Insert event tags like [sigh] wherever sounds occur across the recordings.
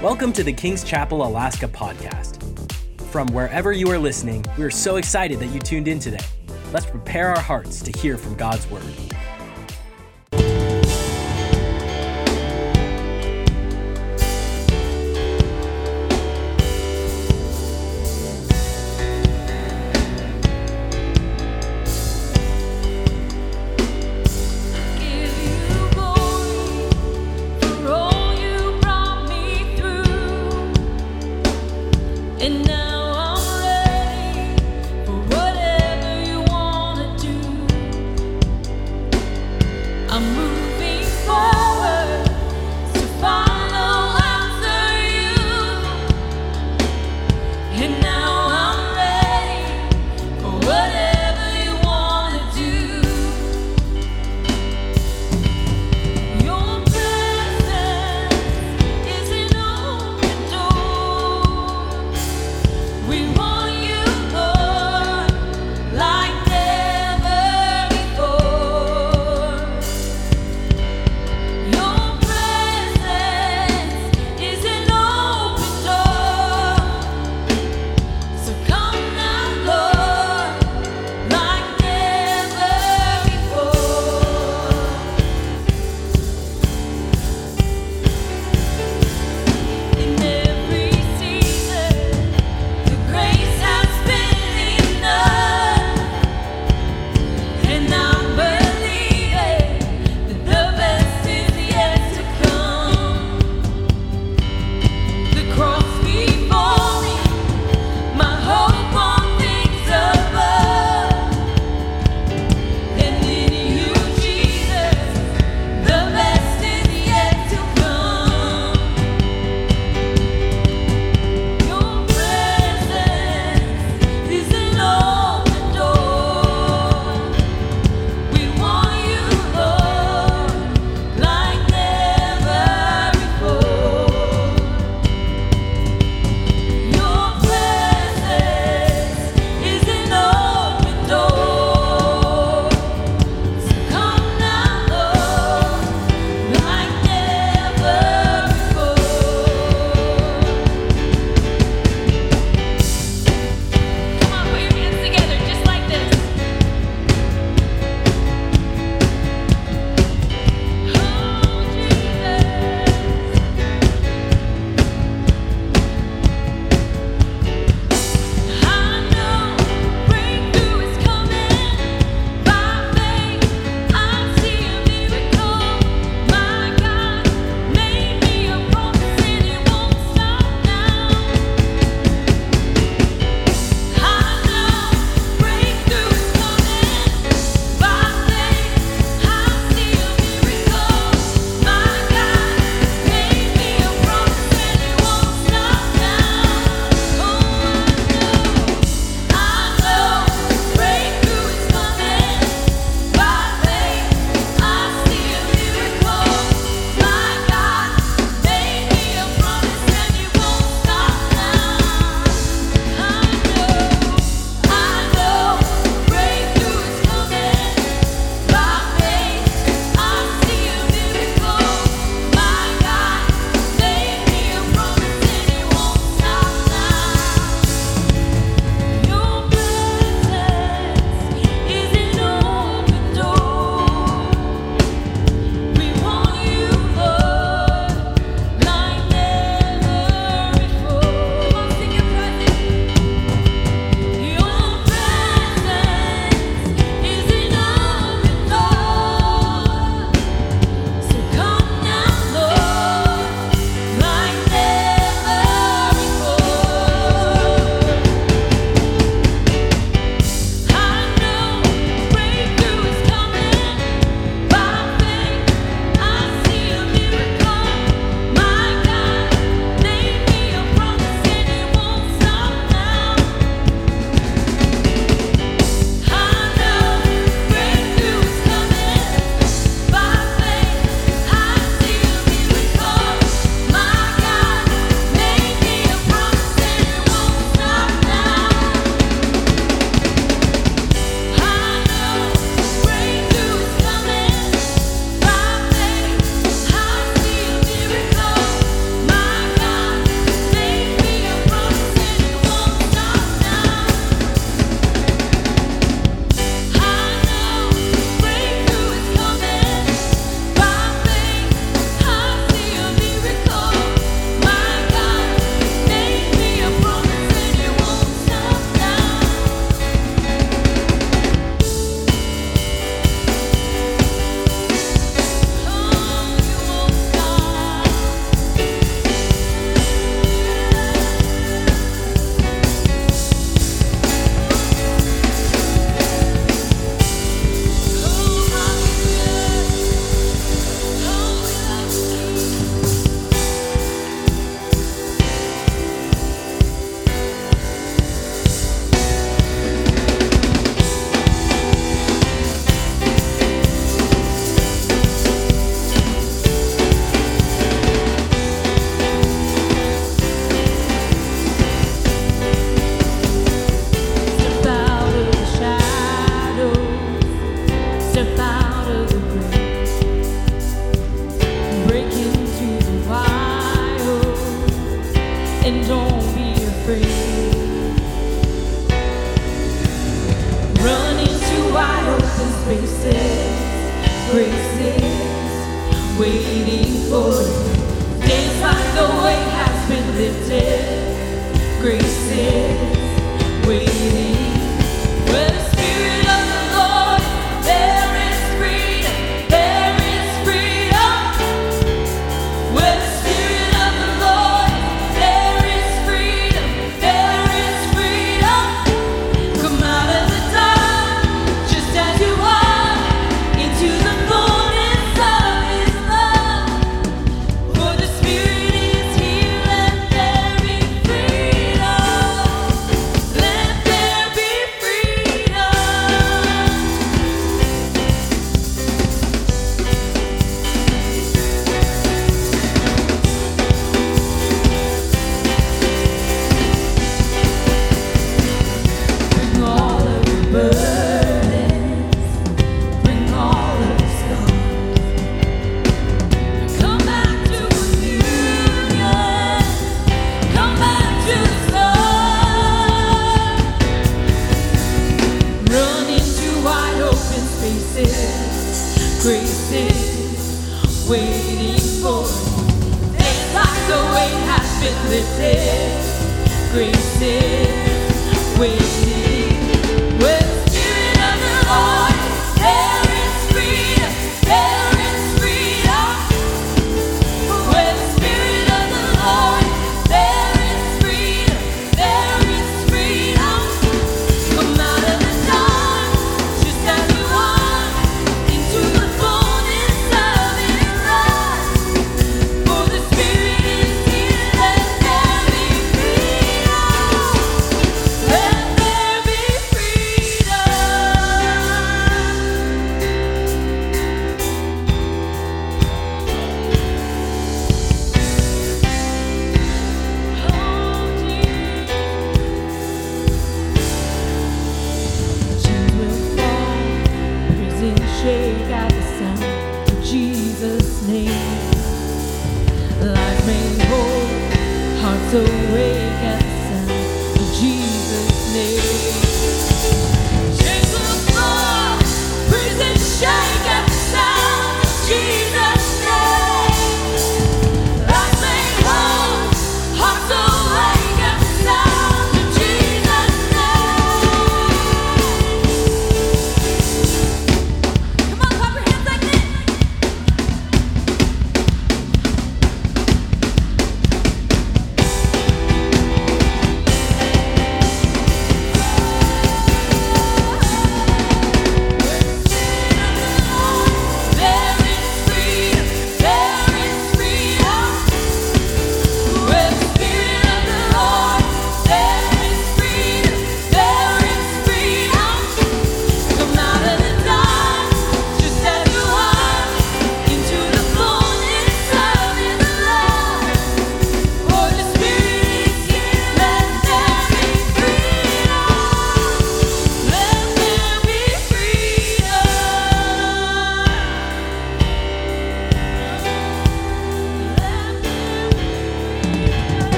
Welcome to the King's Chapel Alaska podcast. From wherever you are listening, we are so excited that you tuned in today. Let's prepare our hearts to hear from God's Word.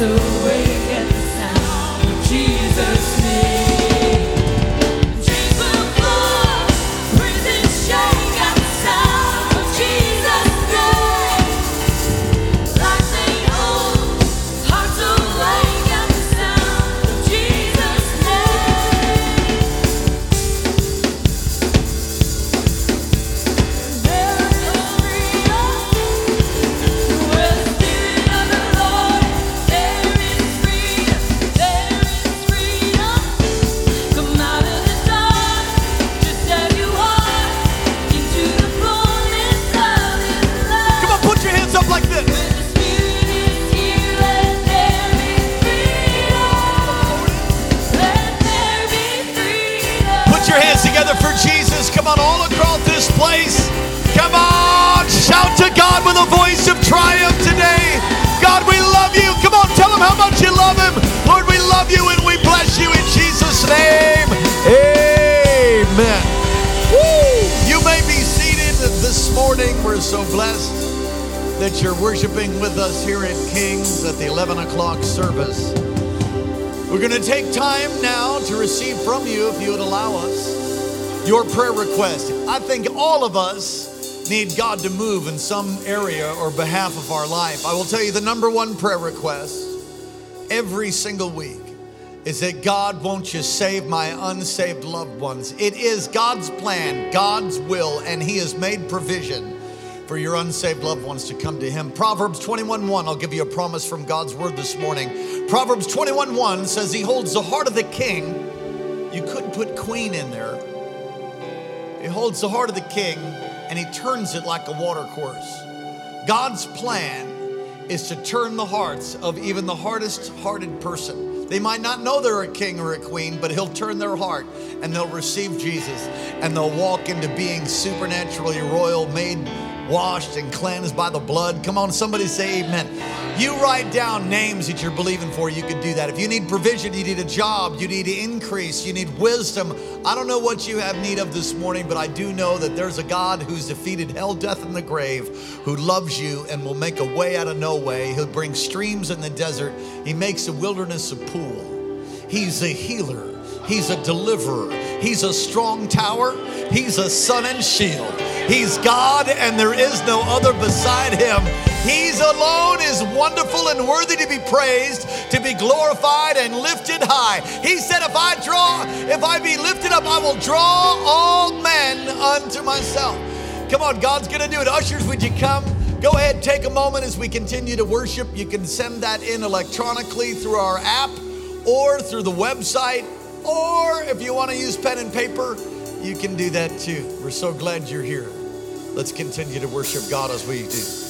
Hearts I think all of us need God to move in some area or behalf of our life. I will tell you the number one prayer request every single week is that God, won't you save my unsaved loved ones? It is God's plan, God's will, and He has made provision for your unsaved loved ones to come to him. Proverbs 21 1, I'll give you a promise from God's word this morning. Proverbs 21 1 says, He holds the heart of the king. You couldn't put queen in there. Holds the heart of the king and he turns it like a water course. God's plan is to turn the hearts of even the hardest hearted person. They might not know they're a king or a queen, but he'll turn their heart and they'll receive Jesus and they'll walk into being supernaturally royal, made washed and cleansed by the blood. Come on, somebody say amen. You write down names that you're believing for, you can do that. If you need provision, you need a job, you need increase, you need wisdom. I don't know what you have need of this morning, but I do know that there's a God who's defeated hell, death, and the grave, who loves you and will make a way out of no way. He'll bring streams in the desert, He makes the wilderness a pool. He's a healer. He's a deliverer. He's a strong tower. He's a sun and shield. He's God, and there is no other beside him. He's alone is wonderful and worthy to be praised, to be glorified and lifted high. He said, If I draw, if I be lifted up, I will draw all men unto myself. Come on, God's gonna do it. Ushers, would you come? Go ahead, take a moment as we continue to worship. You can send that in electronically through our app or through the website, or if you want to use pen and paper, you can do that too. We're so glad you're here. Let's continue to worship God as we do.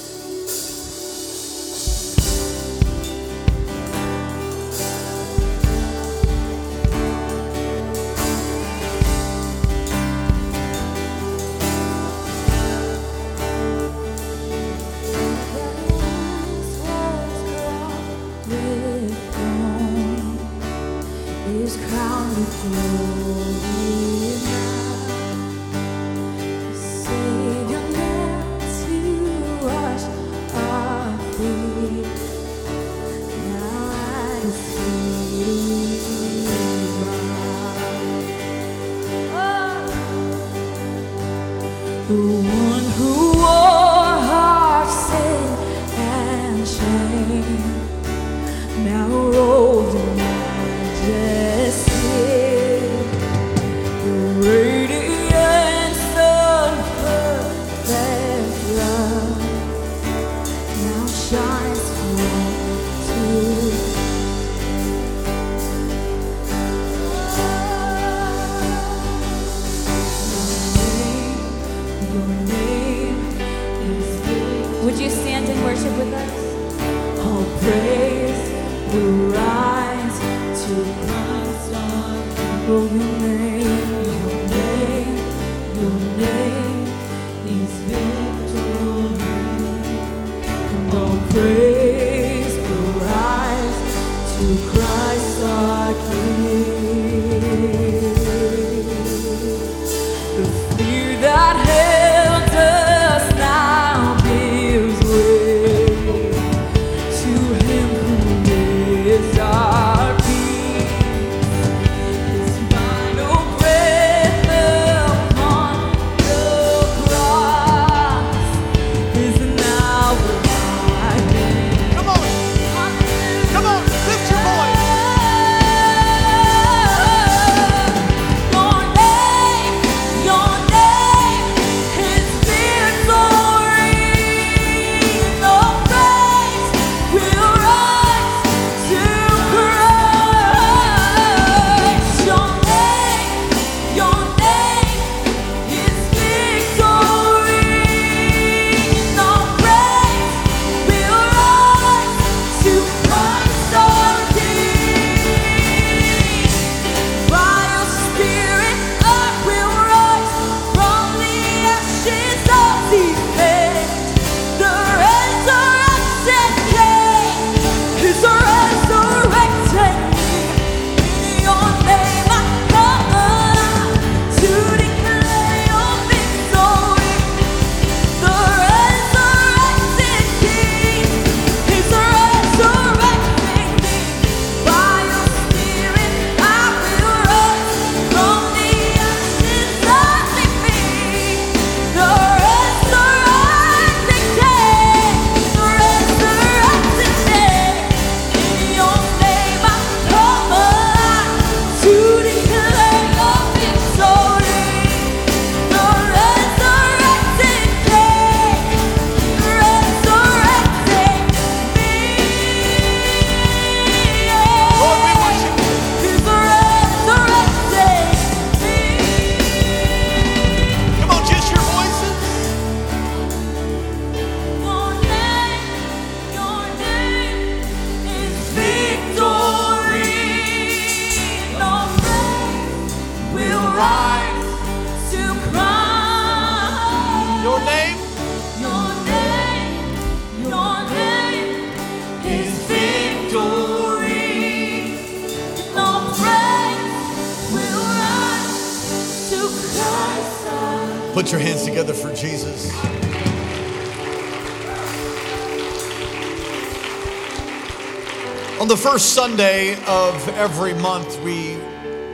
The first Sunday of every month, we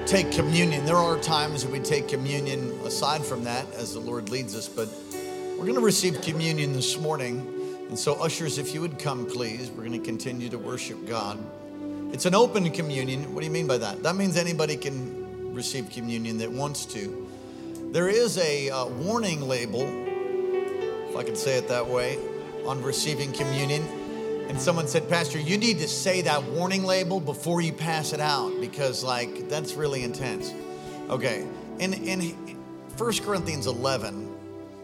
take communion. There are times we take communion aside from that as the Lord leads us, but we're going to receive communion this morning. And so, ushers, if you would come, please, we're going to continue to worship God. It's an open communion. What do you mean by that? That means anybody can receive communion that wants to. There is a uh, warning label, if I can say it that way, on receiving communion. And someone said, Pastor, you need to say that warning label before you pass it out because, like, that's really intense. Okay. In, in 1 Corinthians 11,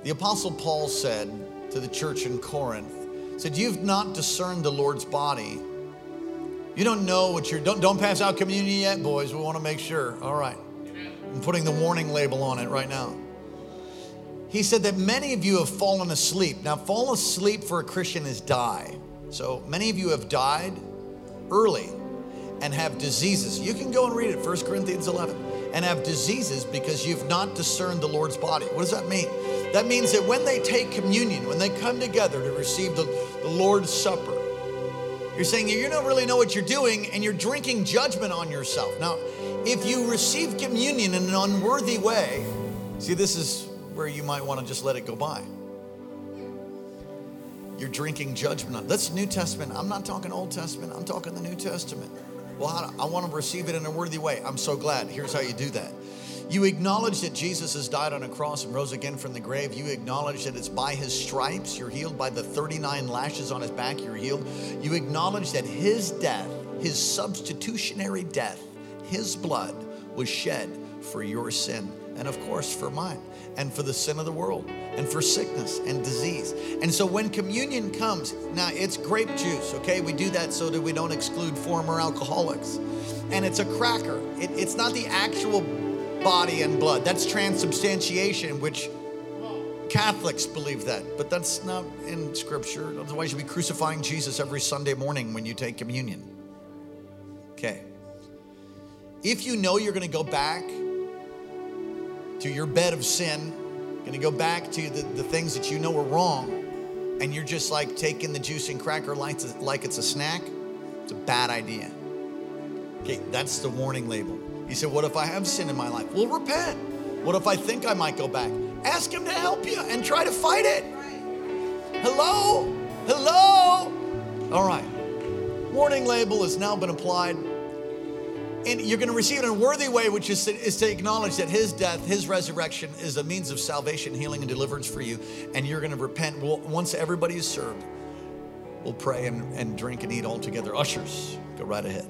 the Apostle Paul said to the church in Corinth, said, You've not discerned the Lord's body. You don't know what you're, don't, don't pass out communion yet, boys. We want to make sure. All right. I'm putting the warning label on it right now. He said that many of you have fallen asleep. Now, fall asleep for a Christian is die. So many of you have died early and have diseases. You can go and read it, 1 Corinthians 11, and have diseases because you've not discerned the Lord's body. What does that mean? That means that when they take communion, when they come together to receive the, the Lord's Supper, you're saying you don't really know what you're doing and you're drinking judgment on yourself. Now, if you receive communion in an unworthy way, see, this is where you might want to just let it go by you're drinking judgment on. That's New Testament. I'm not talking Old Testament. I'm talking the New Testament. Well, I want to receive it in a worthy way. I'm so glad. Here's how you do that. You acknowledge that Jesus has died on a cross and rose again from the grave. You acknowledge that it's by his stripes you're healed, by the 39 lashes on his back you're healed. You acknowledge that his death, his substitutionary death, his blood was shed for your sin and, of course, for mine and for the sin of the world and for sickness and disease. And so when communion comes, now it's grape juice, okay? We do that so that we don't exclude former alcoholics. And it's a cracker, it, it's not the actual body and blood. That's transubstantiation, which Catholics believe that, but that's not in scripture. Otherwise, you'd be crucifying Jesus every Sunday morning when you take communion. Okay. If you know you're going to go back to your bed of sin, going to go back to the, the things that you know are wrong, and you're just like taking the juice and cracker like, like it's a snack, it's a bad idea. Okay, that's the warning label. He said, What if I have sin in my life? Well, repent. What if I think I might go back? Ask Him to help you and try to fight it. Hello? Hello? All right. Warning label has now been applied and you're going to receive it in a worthy way, which is to, is to acknowledge that his death, his resurrection is a means of salvation, healing, and deliverance for you. And you're going to repent. Well, once everybody is served, we'll pray and, and drink and eat all together. Ushers, go right ahead.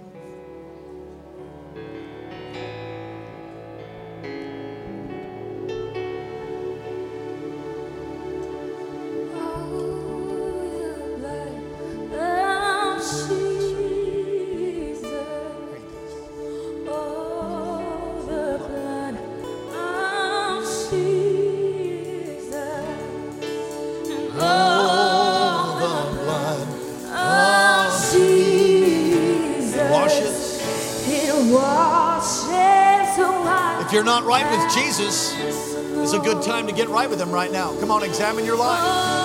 Jesus, it's a good time to get right with Him right now. Come on, examine your life.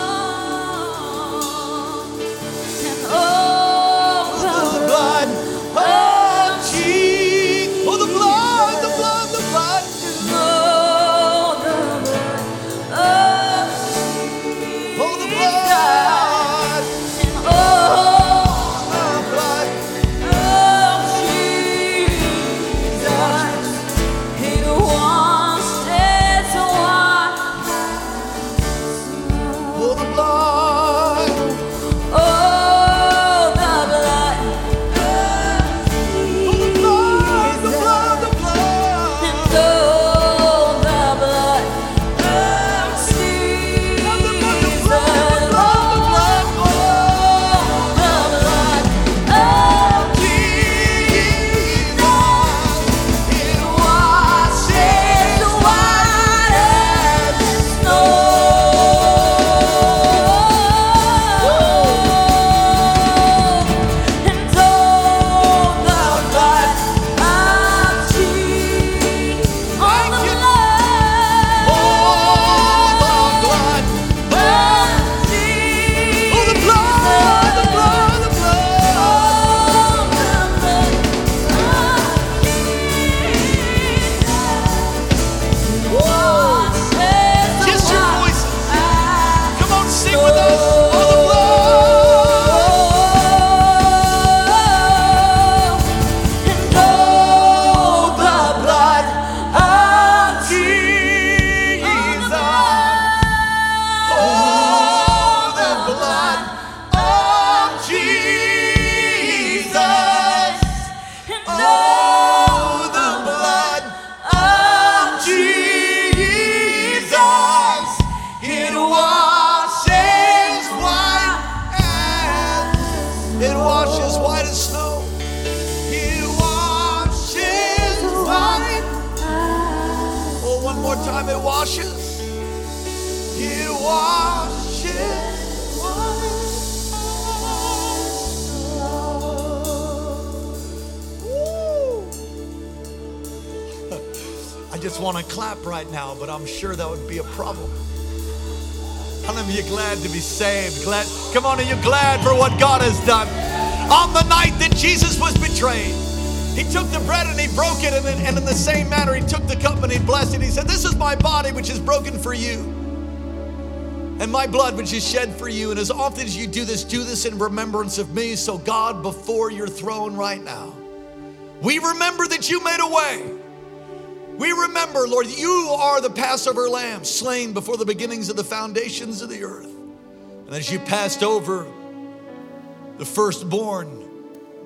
But I'm sure that would be a problem. How many of you glad to be saved? Glad? Come on, are you glad for what God has done? On the night that Jesus was betrayed, he took the bread and he broke it, and, then, and in the same manner, he took the cup and he blessed it. He said, This is my body, which is broken for you, and my blood, which is shed for you. And as often as you do this, do this in remembrance of me. So, God, before your throne right now, we remember that you made a way. We remember, Lord, you are the Passover lamb slain before the beginnings of the foundations of the earth. And as you passed over the firstborn,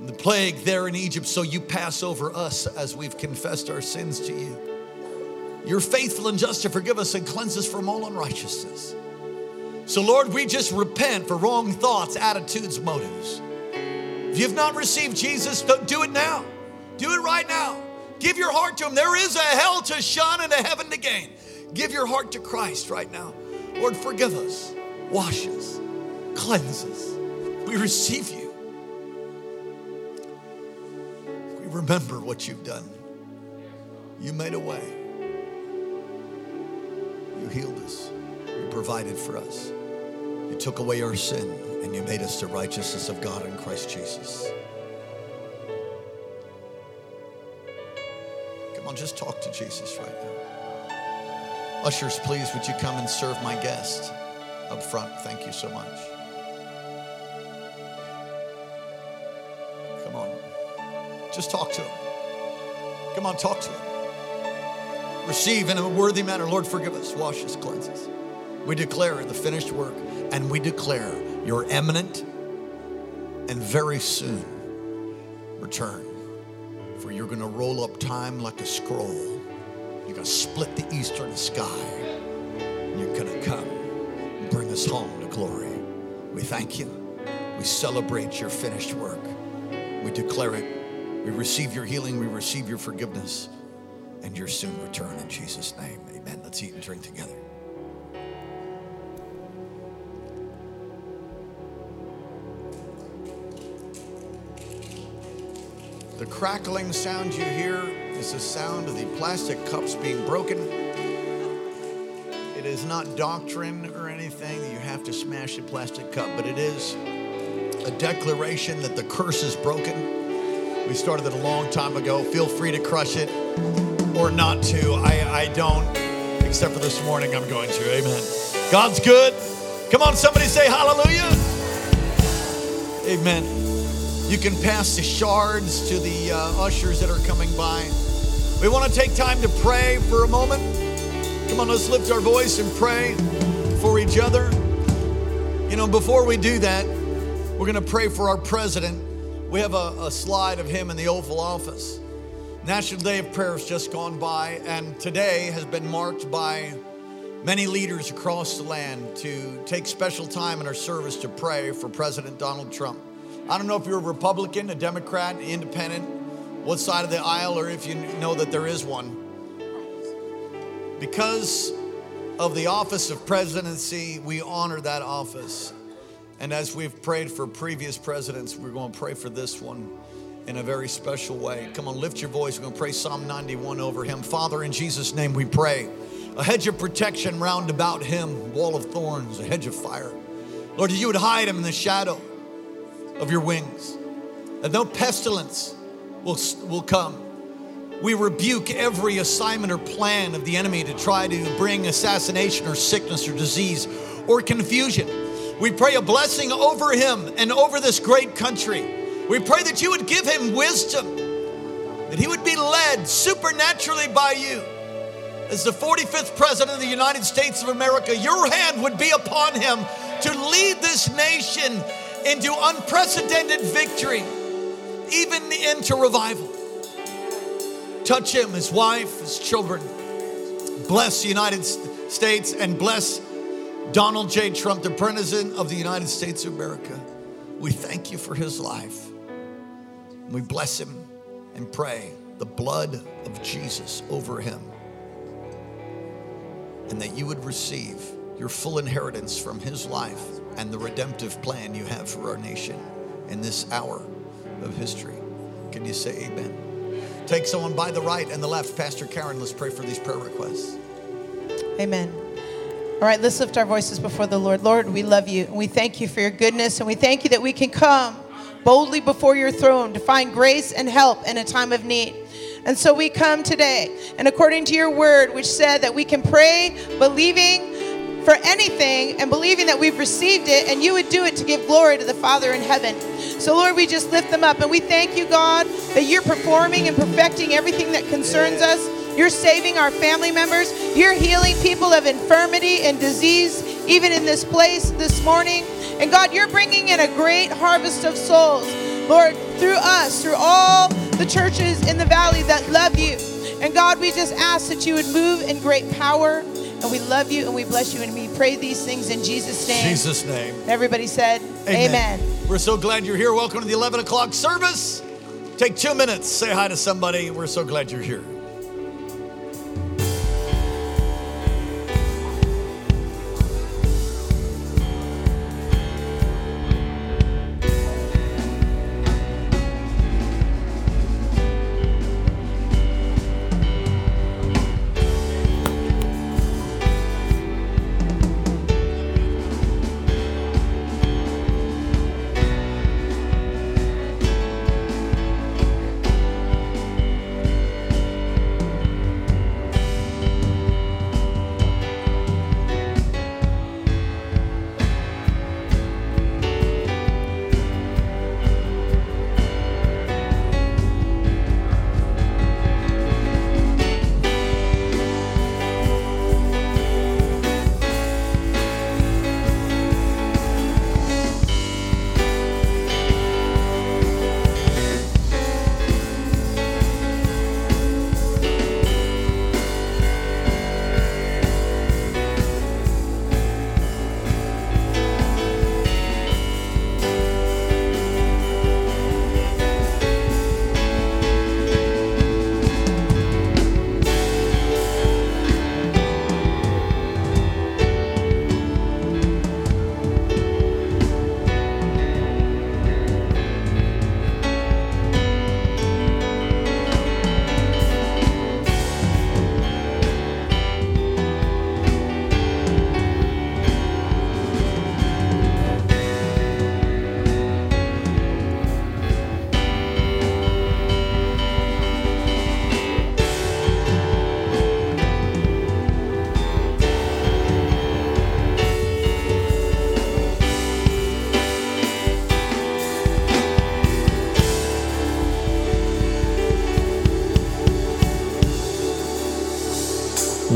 the plague there in Egypt, so you pass over us as we've confessed our sins to you. You're faithful and just to forgive us and cleanse us from all unrighteousness. So, Lord, we just repent for wrong thoughts, attitudes, motives. If you've not received Jesus, do it now. Do it right now. Give your heart to Him. There is a hell to shun and a heaven to gain. Give your heart to Christ right now. Lord, forgive us, wash us, cleanse us. We receive you. We remember what you've done. You made a way. You healed us. You provided for us. You took away our sin and you made us the righteousness of God in Christ Jesus. Come on, just talk to Jesus right now. Ushers, please, would you come and serve my guest up front? Thank you so much. Come on. Just talk to him. Come on, talk to him. Receive in a worthy manner. Lord, forgive us, wash us, cleanse us. We declare the finished work, and we declare your eminent and very soon return. For you're going to roll up time like a scroll. You're going to split the eastern sky. And you're going to come and bring us home to glory. We thank you. We celebrate your finished work. We declare it. We receive your healing. We receive your forgiveness and your soon return in Jesus' name. Amen. Let's eat and drink together. The crackling sound you hear is the sound of the plastic cups being broken. It is not doctrine or anything that you have to smash a plastic cup, but it is a declaration that the curse is broken. We started it a long time ago. Feel free to crush it or not to. I, I don't, except for this morning, I'm going to. Amen. God's good. Come on, somebody say hallelujah. Amen. You can pass the shards to the uh, ushers that are coming by. We want to take time to pray for a moment. Come on, let's lift our voice and pray for each other. You know, before we do that, we're going to pray for our president. We have a, a slide of him in the Oval Office. National Day of Prayer has just gone by, and today has been marked by many leaders across the land to take special time in our service to pray for President Donald Trump. I don't know if you're a Republican, a Democrat, independent, what side of the aisle, or if you know that there is one. Because of the office of presidency, we honor that office. And as we've prayed for previous presidents, we're going to pray for this one in a very special way. Come on, lift your voice. We're going to pray Psalm 91 over him. Father, in Jesus' name we pray. A hedge of protection round about him, wall of thorns, a hedge of fire. Lord, you would hide him in the shadow of your wings, that no pestilence will, will come. We rebuke every assignment or plan of the enemy to try to bring assassination or sickness or disease or confusion. We pray a blessing over him and over this great country. We pray that you would give him wisdom, that he would be led supernaturally by you. As the 45th President of the United States of America, your hand would be upon him to lead this nation into unprecedented victory, even into revival. Touch him, his wife, his children. Bless the United States and bless Donald J. Trump, the President of the United States of America. We thank you for his life. We bless him and pray the blood of Jesus over him and that you would receive your full inheritance from his life and the redemptive plan you have for our nation in this hour of history. Can you say amen? Take someone by the right and the left. Pastor Karen, let's pray for these prayer requests. Amen. All right, let's lift our voices before the Lord. Lord, we love you and we thank you for your goodness and we thank you that we can come boldly before your throne to find grace and help in a time of need. And so we come today, and according to your word, which said that we can pray believing for anything and believing that we've received it, and you would do it to give glory to the Father in heaven. So, Lord, we just lift them up, and we thank you, God, that you're performing and perfecting everything that concerns us. You're saving our family members. You're healing people of infirmity and disease, even in this place this morning. And God, you're bringing in a great harvest of souls, Lord, through us, through all the churches in the valley that love you. And God, we just ask that you would move in great power. And we love you and we bless you. And we pray these things in Jesus' name. Jesus' name. Everybody said, Amen. We're so glad you're here. Welcome to the 11 o'clock service. Take two minutes, say hi to somebody. We're so glad you're here.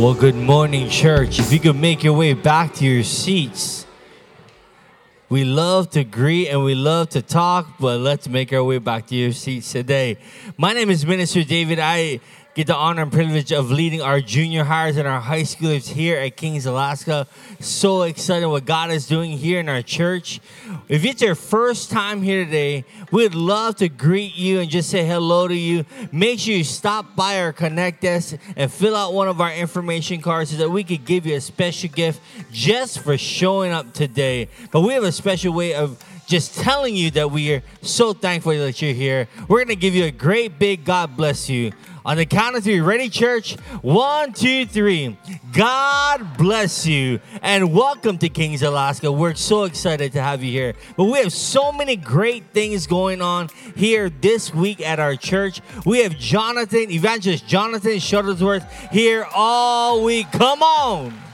Well, good morning, church. If you could make your way back to your seats. We love to greet and we love to talk, but let's make our way back to your seats today. My name is Minister David. I get the honor and privilege of leading our junior hires and our high schoolers here at Kings, Alaska. So excited what God is doing here in our church. If it's your first time here today, we'd love to greet you and just say hello to you. Make sure you stop by our Connect desk and fill out one of our information cards so that we could give you a special gift just for showing up today. But we have a special way of just telling you that we are so thankful that you're here. We're going to give you a great big God bless you. On the count of three, ready, church? One, two, three. God bless you and welcome to Kings Alaska. We're so excited to have you here. But we have so many great things going on here this week at our church. We have Jonathan, Evangelist Jonathan Shuttlesworth here all week. Come on.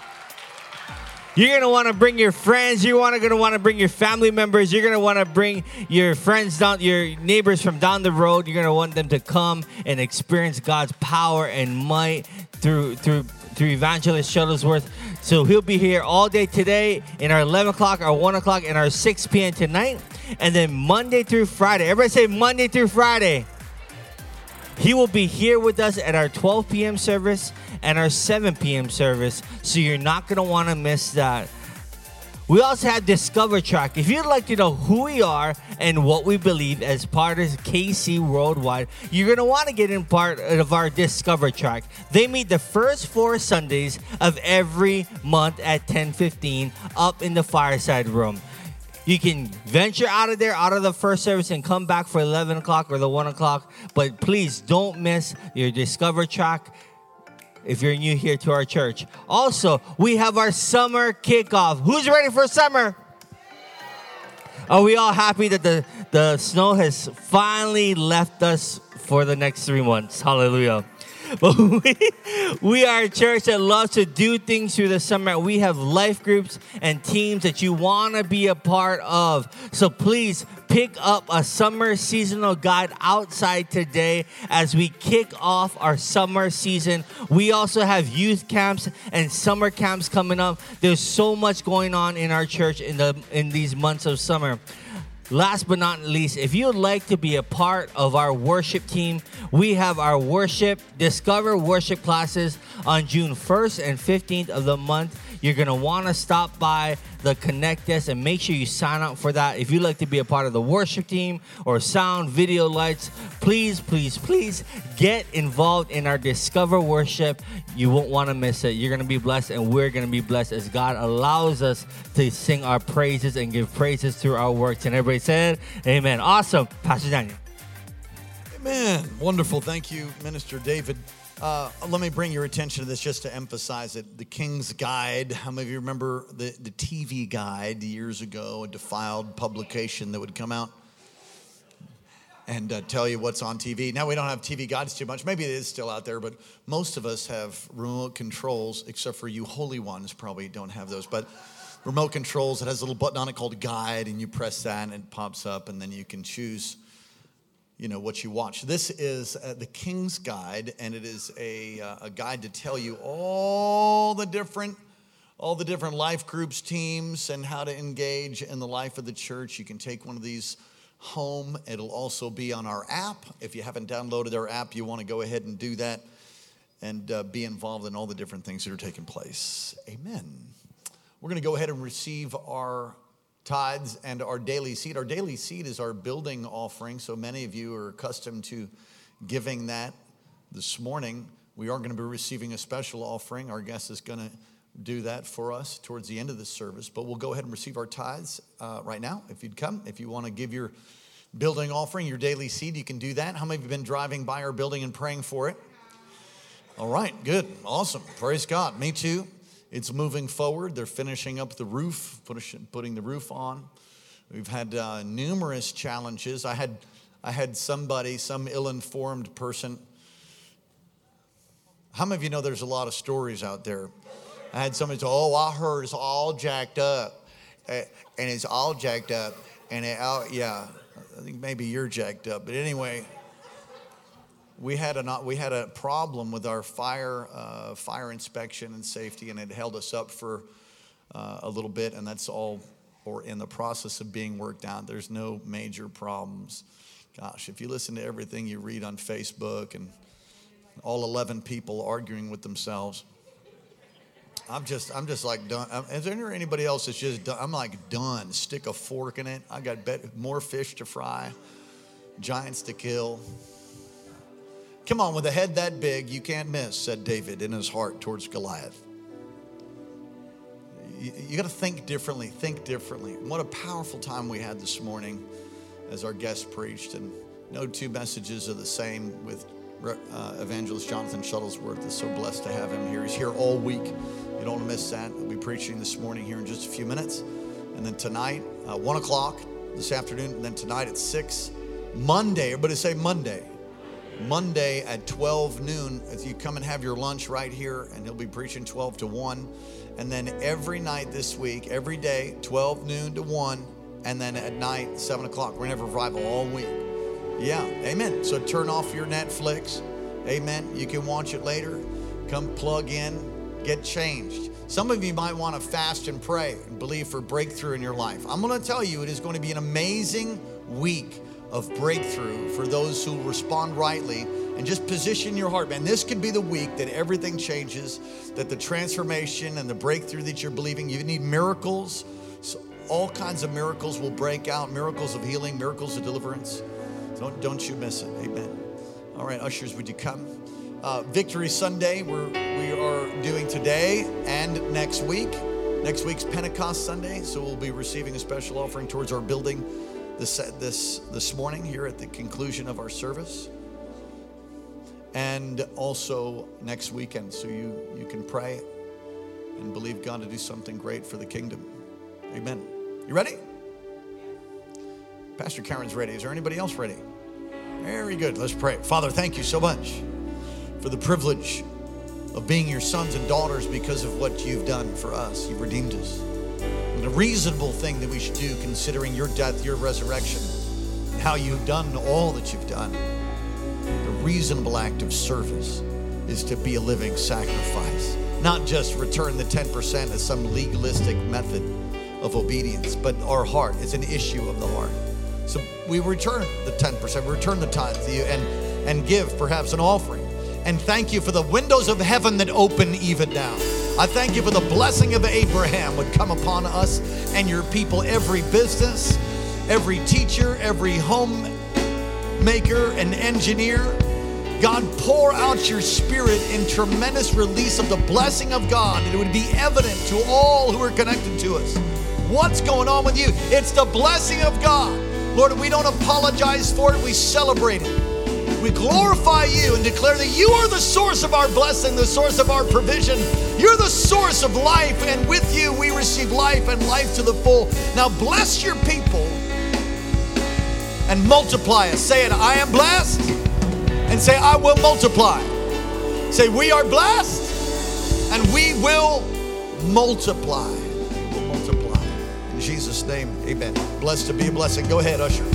You're gonna want to bring your friends. You're wanna, gonna want to bring your family members. You're gonna want to bring your friends down, your neighbors from down the road. You're gonna want them to come and experience God's power and might through through through Evangelist Shuttlesworth. So he'll be here all day today in our 11 o'clock, our 1 o'clock, and our 6 p.m. tonight, and then Monday through Friday. Everybody say Monday through Friday. He will be here with us at our 12 p.m. service and our 7 p.m. service, so you're not going to want to miss that. We also have Discover Track. If you'd like to know who we are and what we believe as part of KC Worldwide, you're going to want to get in part of our Discover Track. They meet the first four Sundays of every month at 10:15 up in the fireside room. You can venture out of there, out of the first service, and come back for 11 o'clock or the 1 o'clock. But please don't miss your Discover Track if you're new here to our church. Also, we have our summer kickoff. Who's ready for summer? Are we all happy that the, the snow has finally left us for the next three months? Hallelujah. [laughs] But we, we are a church that loves to do things through the summer. We have life groups and teams that you want to be a part of. So please pick up a summer seasonal guide outside today as we kick off our summer season. We also have youth camps and summer camps coming up. There's so much going on in our church in the in these months of summer. Last but not least, if you'd like to be a part of our worship team, we have our worship, Discover worship classes on June 1st and 15th of the month. You're going to want to stop by the Connect Desk and make sure you sign up for that. If you'd like to be a part of the worship team or sound, video, lights, please, please, please get involved in our Discover worship. You won't want to miss it. You're going to be blessed, and we're going to be blessed as God allows us to sing our praises and give praises through our works. And everybody said, Amen. Awesome. Pastor Daniel. Amen. Wonderful. Thank you, Minister David. Uh, let me bring your attention to this just to emphasize it. The King's Guide. How many of you remember the, the TV guide years ago, a defiled publication that would come out and uh, tell you what's on TV? Now we don't have TV guides too much. Maybe it is still out there, but most of us have remote controls, except for you holy ones probably don't have those. But remote controls that has a little button on it called guide, and you press that and it pops up, and then you can choose you know what you watch. This is uh, the King's Guide, and it is a, uh, a guide to tell you all the different all the different life groups, teams, and how to engage in the life of the church. You can take one of these home. It'll also be on our app. If you haven't downloaded our app, you want to go ahead and do that and uh, be involved in all the different things that are taking place. Amen. We're going to go ahead and receive our tithes and our daily seed. Our daily seed is our building offering, so many of you are accustomed to giving that. This morning, we are going to be receiving a special offering. Our guest is going to do that for us towards the end of this service, but we'll go ahead and receive our tithes uh, right now. If you'd come, if you want to give your building offering, your daily seed, you can do that. How many of you have been driving by our building and praying for it? All right, good, awesome. Praise God. Me too. It's moving forward. They're finishing up the roof, putting the roof on. We've had uh, numerous challenges. I had, I had somebody, some ill informed person. How many of you know there's a lot of stories out there? I had somebody say, Oh, I heard it's all jacked up. And it's all jacked up. And it, oh, yeah, I think maybe you're jacked up. But anyway, we had a we had a problem with our fire uh, fire inspection and safety, and it held us up for uh, a little bit, and that's all or in the process of being worked out. There's no major problems. Gosh, if you listen to everything you read on Facebook and all 11 people arguing with themselves, I'm just I'm just like done. Is there anybody else that's just done? I'm like done. Stick a fork in it. I got more fish to fry, giants to kill. Come on, with a head that big, you can't miss, said David in his heart towards Goliath. You, you got to think differently, think differently. What a powerful time we had this morning as our guest preached. And no two messages are the same with uh, evangelist Jonathan Shuttlesworth. Is so blessed to have him here. He's here all week. You don't want to miss that. We'll be preaching this morning here in just a few minutes. And then tonight, uh, 1 o'clock this afternoon, and then tonight at 6. Monday, everybody say Monday. Monday at 12 noon. If you come and have your lunch right here, and he'll be preaching 12 to 1. And then every night this week, every day, 12 noon to 1. And then at night, 7 o'clock. We're going to have revival all week. Yeah, amen. So turn off your Netflix. Amen. You can watch it later. Come plug in, get changed. Some of you might want to fast and pray and believe for breakthrough in your life. I'm going to tell you, it is going to be an amazing week of breakthrough for those who respond rightly and just position your heart, man. This could be the week that everything changes, that the transformation and the breakthrough that you're believing, you need miracles. So all kinds of miracles will break out miracles of healing, miracles of deliverance. Don't, don't you miss it. Amen. All right, ushers, would you come? Uh, Victory Sunday, we're, we are doing today and next week. Next week's Pentecost Sunday, so we'll be receiving a special offering towards our building this, this, this morning here at the conclusion of our service and also next weekend so you, you can pray and believe God to do something great for the kingdom. Amen. You ready? Pastor Karen's ready. Is there anybody else ready? Very good. Let's pray. Father, thank you so much for the privilege of being your sons and daughters because of what you've done for us. You've redeemed us. A reasonable thing that we should do considering your death, your resurrection, and how you've done all that you've done the reasonable act of service is to be a living sacrifice, not just return the 10% as some legalistic method of obedience, but our heart is an issue of the heart. So we return the 10%, we return the tithe to you and, and give perhaps an offering. And thank you for the windows of heaven that open even now. I thank you for the blessing of Abraham would come upon us and your people, every business, every teacher, every home maker and engineer. God, pour out your spirit in tremendous release of the blessing of God, it would be evident to all who are connected to us. What's going on with you? It's the blessing of God. Lord, we don't apologize for it, we celebrate it. We glorify you and declare that you are the source of our blessing, the source of our provision. You're the source of life, and with you we receive life and life to the full. Now bless your people and multiply us. Say it, I am blessed. And say, I will multiply. Say, we are blessed and we will multiply. We'll multiply. In Jesus' name, amen. Blessed to be a blessing. Go ahead, Usher.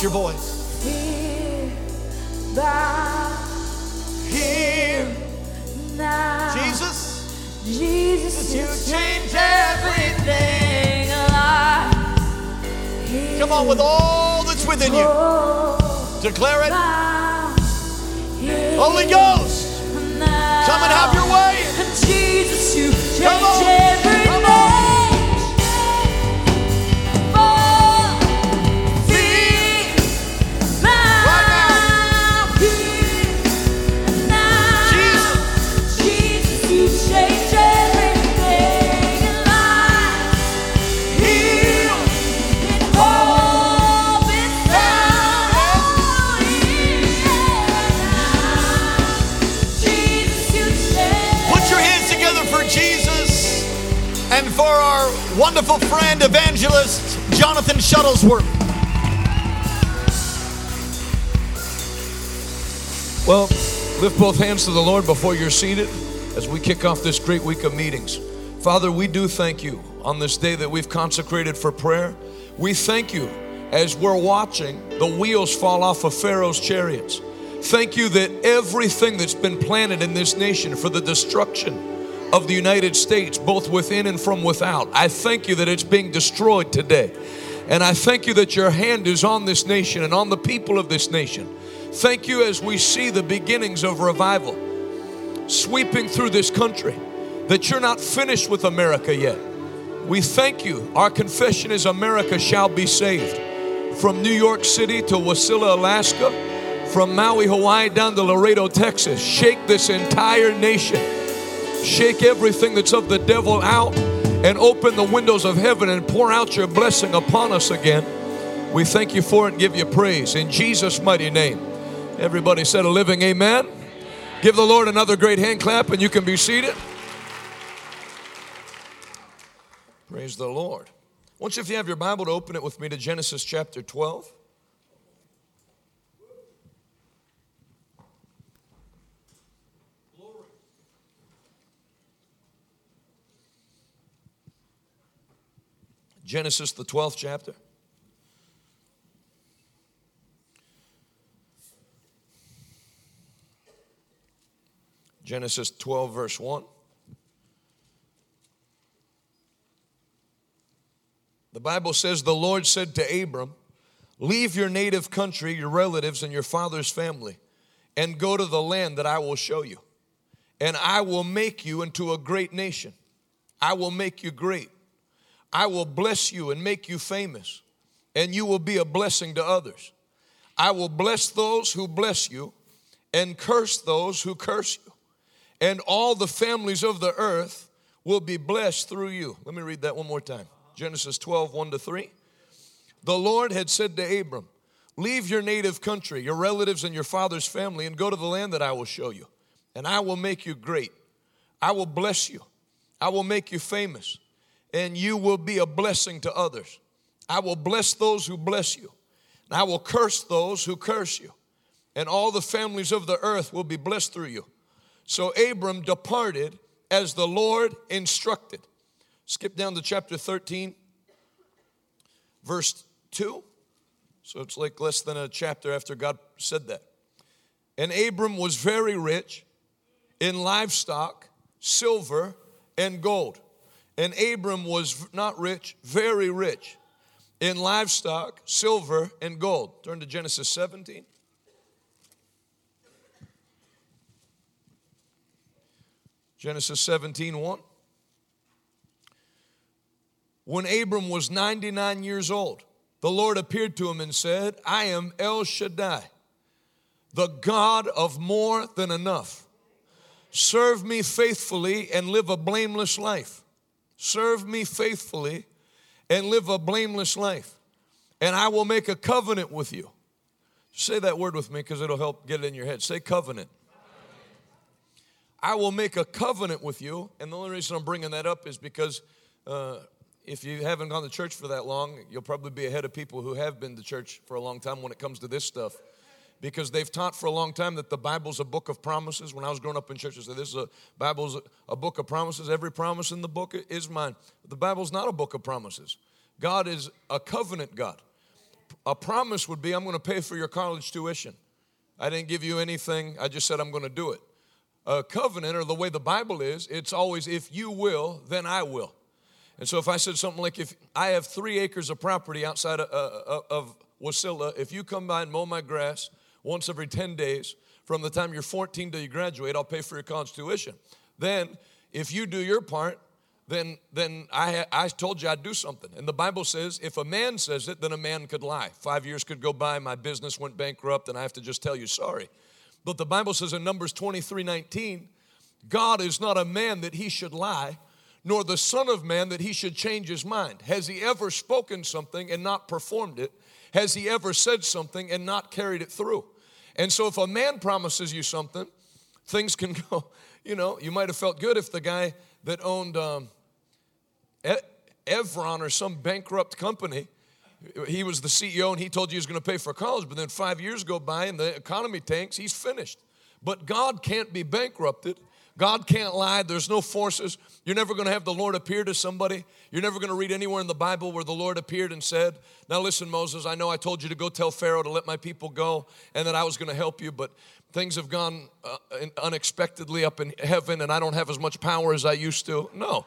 Lift your voice. Here, now. Jesus, Jesus, you change everything alive. come on with all that's within you. Declare it. Holy Ghost, come and have your way. Jesus, you change Come on. Wonderful friend, evangelist Jonathan Shuttlesworth. Well, lift both hands to the Lord before you're seated as we kick off this great week of meetings. Father, we do thank you on this day that we've consecrated for prayer. We thank you as we're watching the wheels fall off of Pharaoh's chariots. Thank you that everything that's been planted in this nation for the destruction of the United States, both within and from without, I thank you that it's being destroyed today. And I thank you that your hand is on this nation and on the people of this nation. Thank you as we see the beginnings of revival sweeping through this country, that you're not finished with America yet. We thank you. Our confession is America shall be saved. From New York City to Wasilla, Alaska, from Maui, Hawaii down to Laredo, Texas. Shake this entire nation. Shake everything that's of the devil out and open the windows of heaven and pour out your blessing upon us again. We thank you for it and give you praise in Jesus' mighty name. Everybody said a living amen. Give the Lord another great hand clap and you can be seated. Praise the Lord. Want you, if you have your Bible, to open it with me to Genesis chapter 12. Genesis, the 12th chapter. Genesis 12, verse 1. The Bible says, The Lord said to Abram, Leave your native country, your relatives, and your father's family, and go to the land that I will show you. And I will make you into a great nation. I will make you great. I will bless you and make you famous, and you will be a blessing to others. I will bless those who bless you, and curse those who curse you. And all the families of the earth will be blessed through you. Let me read that one more time. Genesis 12, 1 to 3. The Lord had said to Abram, Leave your native country, your relatives, and your father's family, and go to the land that I will show you. And I will make you great. I will bless you. I will make you famous and you will be a blessing to others. I will bless those who bless you, and I will curse those who curse you, and all the families of the earth will be blessed through you. So Abram departed as the Lord instructed. Skip down to chapter 13, verse 2. So it's like less than a chapter after God said that. And Abram was very rich in livestock, silver, and gold. And Abram was not rich, very rich in livestock, silver, and gold. Turn to Genesis 17. Genesis 17, 1. When Abram was 99 years old, the Lord appeared to him and said, I am El Shaddai, the God of more than enough. Serve me faithfully and live a blameless life. Serve me faithfully and live a blameless life, and I will make a covenant with you. Say that word with me because it'll help get it in your head. Say covenant. I will make a covenant with you. And the only reason I'm bringing that up is because uh, if you haven't gone to church for that long, you'll probably be ahead of people who have been to church for a long time when it comes to this stuff because they've taught for a long time that the Bible's a book of promises. When I was growing up in church, I said, This is a Bible's a book of promises. Every promise in the book is mine. The Bible's not a book of promises. God is a covenant God. A promise would be, I'm going to pay for your college tuition. I didn't give you anything, I just said I'm going to do it. A covenant, or the way the Bible is, it's always, if you will, then I will. And so if I said something like, if I have three acres of property outside of, uh, of Wasilla, if you come by and mow my grass, once every 10 days. From the time you're 14 till you graduate, I'll pay for your college tuition. Then, if you do your part, then, then I, I told you I'd do something. And the Bible says if a man says it, then a man could lie. Five years could go by, my business went bankrupt, and I have to just tell you sorry. But the Bible says in Numbers 23 19, God is not a man that he should lie, nor the Son of Man that he should change his mind. Has he ever spoken something and not performed it? Has he ever said something and not carried it through? And so if a man promises you something, things can [laughs] go, you know, you might have felt good if the guy that owned um, Enron or some bankrupt company, he was the CEO and he told you he was going to pay for college, but then five years go by and the economy tanks, he's finished. But God can't be bankrupted. God can't lie. There's no forces. You're never going to have the Lord appear to somebody. You're never going to read anywhere in the Bible where the Lord appeared and said, Now listen, Moses, I know I told you to go tell Pharaoh to let my people go and that I was going to help you, but things have gone uh, unexpectedly up in heaven and I don't have as much power as I used to. No.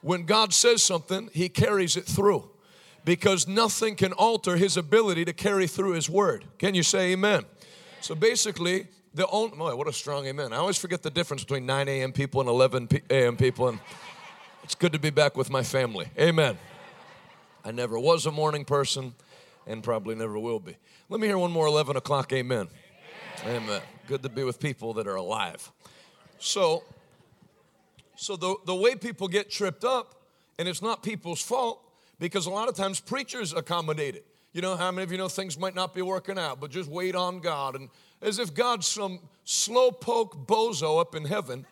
When God says something, He carries it through because nothing can alter His ability to carry through His word. Can you say amen? So basically, the only, boy, what a strong amen. I always forget the difference between 9 a.m. people and 11 a.m. people. And It's good to be back with my family. Amen. I never was a morning person and probably never will be. Let me hear one more 11 o'clock. Amen. Amen. amen. Good to be with people that are alive. So, so the, the way people get tripped up, and it's not people's fault, because a lot of times preachers accommodate it. You know, how many of you know things might not be working out, but just wait on God? And as if God's some slowpoke bozo up in heaven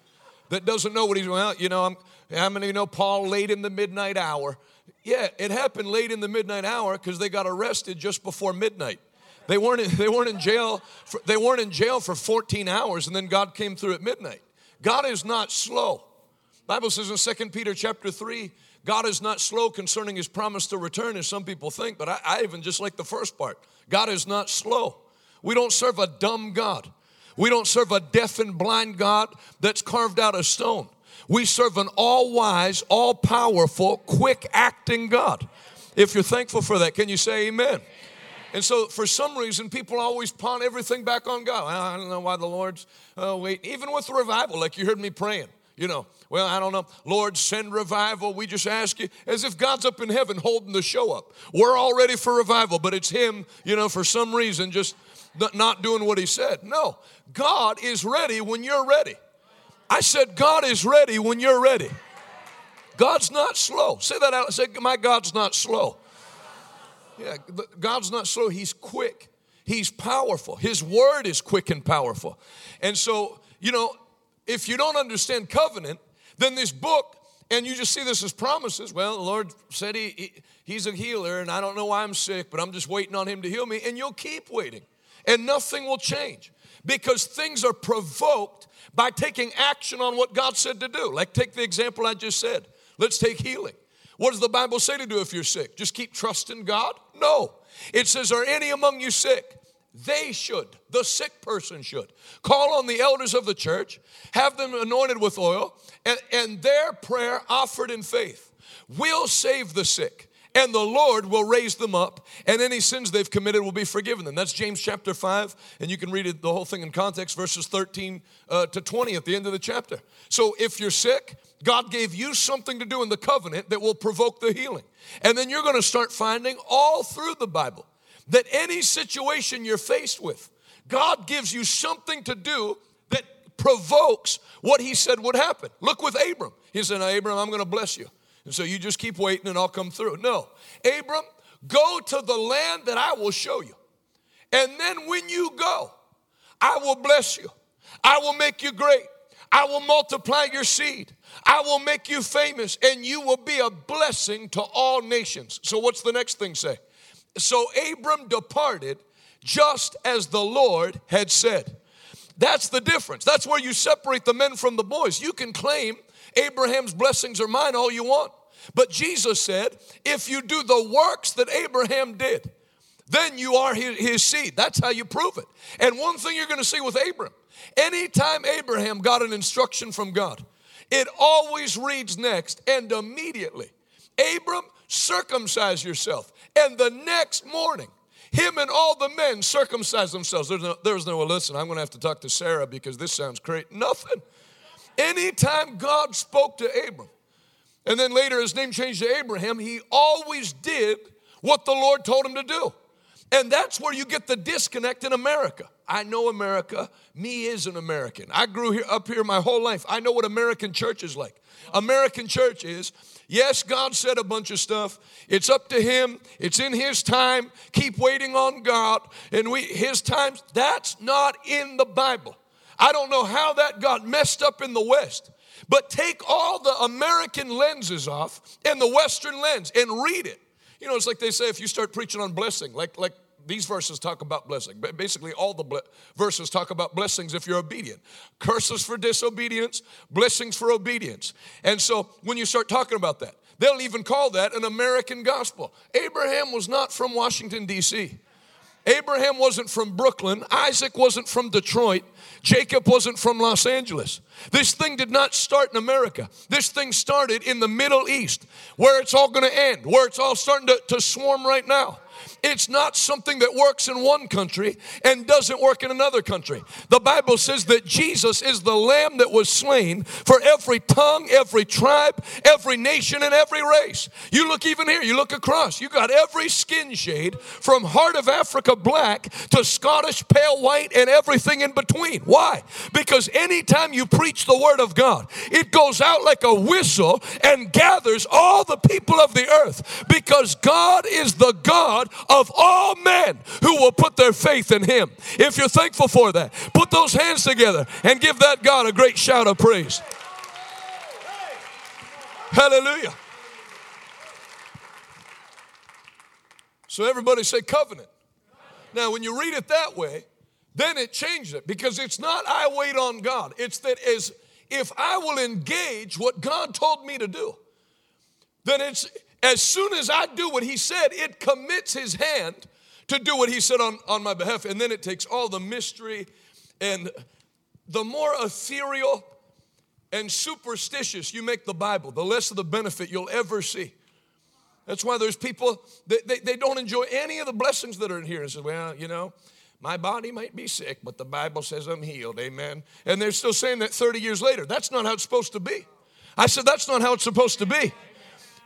that doesn't know what he's doing. Well, you know, I'm, how many you know Paul late in the midnight hour? Yeah, it happened late in the midnight hour because they got arrested just before midnight. They weren't, in, they weren't in jail. For, they weren't in jail for 14 hours, and then God came through at midnight. God is not slow. Bible says in 2 Peter chapter 3, God is not slow concerning his promise to return, as some people think, but I, I even just like the first part. God is not slow. We don't serve a dumb God. We don't serve a deaf and blind God that's carved out of stone. We serve an all wise, all powerful, quick acting God. If you're thankful for that, can you say amen? And so, for some reason, people always pawn everything back on God. I don't know why the Lord's uh, wait. Even with the revival, like you heard me praying, you know. Well, I don't know. Lord, send revival. We just ask you, as if God's up in heaven holding the show up. We're all ready for revival, but it's Him, you know, for some reason, just not doing what He said. No, God is ready when you're ready. I said, God is ready when you're ready. God's not slow. Say that out. Say, my God's not slow. Yeah, God's not slow. He's quick. He's powerful. His word is quick and powerful. And so, you know, if you don't understand covenant, then this book, and you just see this as promises, well, the Lord said he, he, He's a healer, and I don't know why I'm sick, but I'm just waiting on Him to heal me. And you'll keep waiting, and nothing will change because things are provoked by taking action on what God said to do. Like, take the example I just said. Let's take healing. What does the Bible say to do if you're sick? Just keep trusting God? No. It says, Are any among you sick? They should, the sick person should, call on the elders of the church, have them anointed with oil, and, and their prayer offered in faith will save the sick and the Lord will raise them up, and any sins they've committed will be forgiven them. That's James chapter 5, and you can read it, the whole thing in context, verses 13 uh, to 20 at the end of the chapter. So if you're sick, God gave you something to do in the covenant that will provoke the healing. And then you're going to start finding all through the Bible that any situation you're faced with, God gives you something to do that provokes what He said would happen. Look with Abram. He said, Abram, I'm going to bless you. And so you just keep waiting and I'll come through. No, Abram, go to the land that I will show you. And then when you go, I will bless you. I will make you great. I will multiply your seed. I will make you famous, and you will be a blessing to all nations. So, what's the next thing say? So, Abram departed just as the Lord had said. That's the difference. That's where you separate the men from the boys. You can claim Abraham's blessings are mine all you want. But Jesus said, if you do the works that Abraham did, then you are his, seed. That's how you prove it. And one thing you're going to see with Abraham, anytime Abraham got an instruction from God, it always reads next, and immediately, Abram, circumcise yourself. And the next morning, him and all the men circumcised themselves. There's no, there's no listen, I'm going to have to talk to Sarah because this sounds great. Nothing. Anytime God spoke to Abram, and then later his name changed to Abraham, he always did what the Lord told him to do. And that's where you get the disconnect in America. I know America. Me is an American. I grew here, up here my whole life. I know what American church is like. American church is, yes, God said a bunch of stuff. It's up to Him. It's in His time. Keep waiting on God. And we His times. That's not in the Bible. I don't know how that got messed up in the West. But take all the American lenses off and the Western lens and read it. You know, it's like they say if you start preaching on blessing, like, like these verses talk about blessing. Basically, all the ble- verses talk about blessings if you're obedient. Curses for disobedience, blessings for obedience. And so when you start talking about that, they'll even call that an American gospel. Abraham was not from Washington, D.C. Abraham wasn't from Brooklyn. Isaac wasn't from Detroit. Jacob wasn't from Los Angeles. This thing did not start in America. This thing started in the Middle East, where it's all going to end, where it's all starting to, to swarm right now. It's not something that works in one country and doesn't work in another country. The Bible says that Jesus is the lamb that was slain for every tongue, every tribe, every nation, and every race. You look even here, you look across, you got every skin shade from heart of Africa black to Scottish pale white and everything in between. Why? Because anytime you preach the word of God, it goes out like a whistle and gathers all the people of the earth because God is the God of all men who will put their faith in Him. If you're thankful for that, put those hands together and give that God a great shout of praise. Hallelujah. So everybody say covenant. Now, when you read it that way, then it changes it because it's not I wait on God. It's that as if I will engage what God told me to do, then it's as soon as I do what He said, it commits His hand to do what He said on, on my behalf. And then it takes all the mystery and the more ethereal and superstitious you make the Bible, the less of the benefit you'll ever see. That's why there's people that they, they don't enjoy any of the blessings that are in here. And say, well, you know, my body might be sick, but the Bible says I'm healed. Amen. And they're still saying that 30 years later. That's not how it's supposed to be. I said, that's not how it's supposed to be.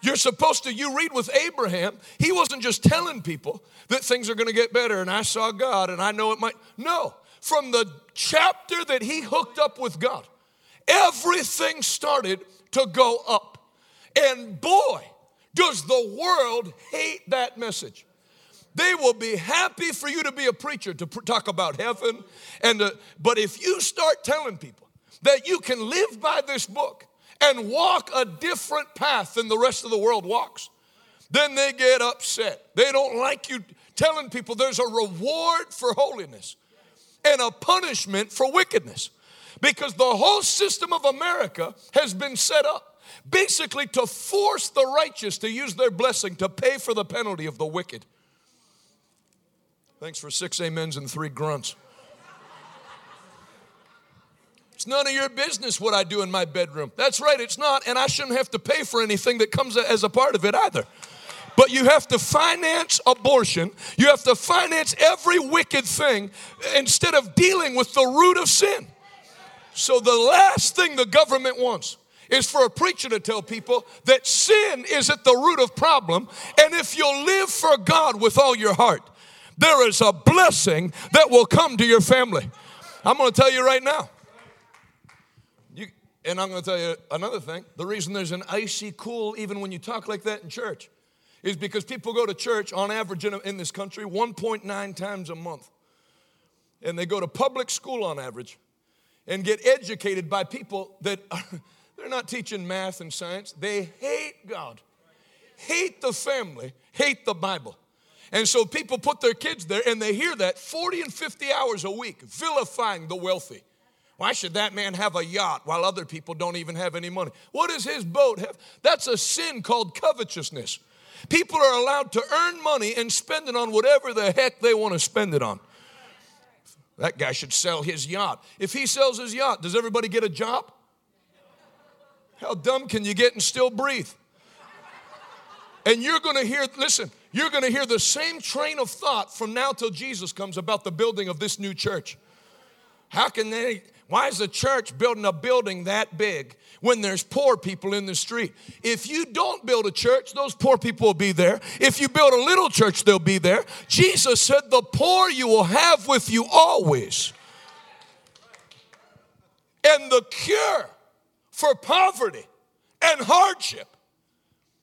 You're supposed to, you read with Abraham, he wasn't just telling people that things are going to get better and I saw God and I know it might. No, from the chapter that he hooked up with God, everything started to go up. And boy, does the world hate that message. They will be happy for you to be a preacher to pr- talk about heaven and but if you start telling people that you can live by this book and walk a different path than the rest of the world walks, then they get upset. They don't like you telling people there's a reward for holiness and a punishment for wickedness. Because the whole system of America has been set up basically to force the righteous to use their blessing to pay for the penalty of the wicked. Thanks for six amens and three grunts. It's none of your business what I do in my bedroom. That's right, it's not, and I shouldn't have to pay for anything that comes as a part of it either. But you have to finance abortion. You have to finance every wicked thing instead of dealing with the root of sin. So, the last thing the government wants is for a preacher to tell people that sin is at the root of problem and if you'll live for God with all your heart there is a blessing that will come to your family I'm going to tell you right now and I'm going to tell you another thing the reason there's an icy cool even when you talk like that in church is because people go to church on average in, in this country 1.9 times a month and they go to public school on average and get educated by people that are, [laughs] they're not teaching math and science. They hate God, hate the family, hate the Bible. And so people put their kids there and they hear that 40 and 50 hours a week, vilifying the wealthy. Why should that man have a yacht while other people don't even have any money? What does his boat have? That's a sin called covetousness. People are allowed to earn money and spend it on whatever the heck they want to spend it on. That guy should sell his yacht. If he sells his yacht, does everybody get a job? How dumb can you get and still breathe? And you're going to hear, listen, you're going to hear the same train of thought from now till Jesus comes about the building of this new church. How can they, why is the church building a building that big when there's poor people in the street? If you don't build a church, those poor people will be there. If you build a little church, they'll be there. Jesus said, The poor you will have with you always. And the cure for poverty and hardship.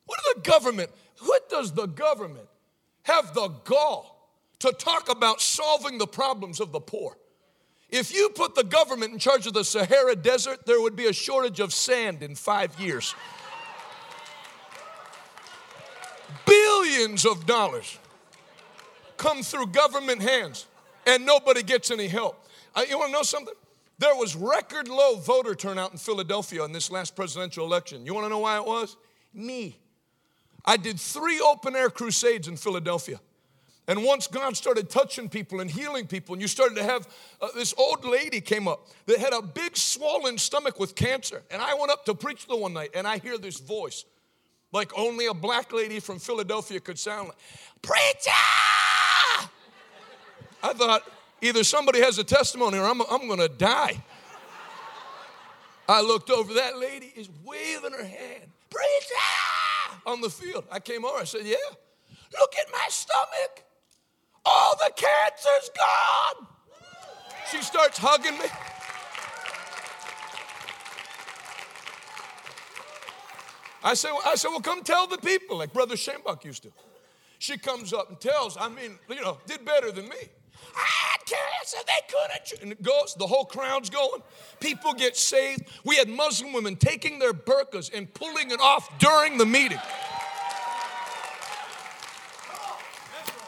What does the government, what does the government have the gall to talk about solving the problems of the poor? If you put the government in charge of the Sahara Desert, there would be a shortage of sand in five years. Billions of dollars come through government hands, and nobody gets any help. Uh, you want to know something? There was record low voter turnout in Philadelphia in this last presidential election. You want to know why it was? Me. I did three open air crusades in Philadelphia. And once God started touching people and healing people, and you started to have uh, this old lady came up that had a big swollen stomach with cancer. And I went up to preach the one night, and I hear this voice. like only a black lady from Philadelphia could sound like. Preacher! I thought either somebody has a testimony or I'm, I'm gonna die. I looked over, that lady is waving her hand, preacher, on the field. I came over, I said, Yeah, look at my stomach. All the cancer's gone. She starts hugging me. I said, I said, well, come tell the people, like Brother Schambach used to. She comes up and tells, I mean, you know, did better than me. I had cancer, they couldn't. And it goes, the whole crowd's going. People get saved. We had Muslim women taking their burqas and pulling it off during the meeting.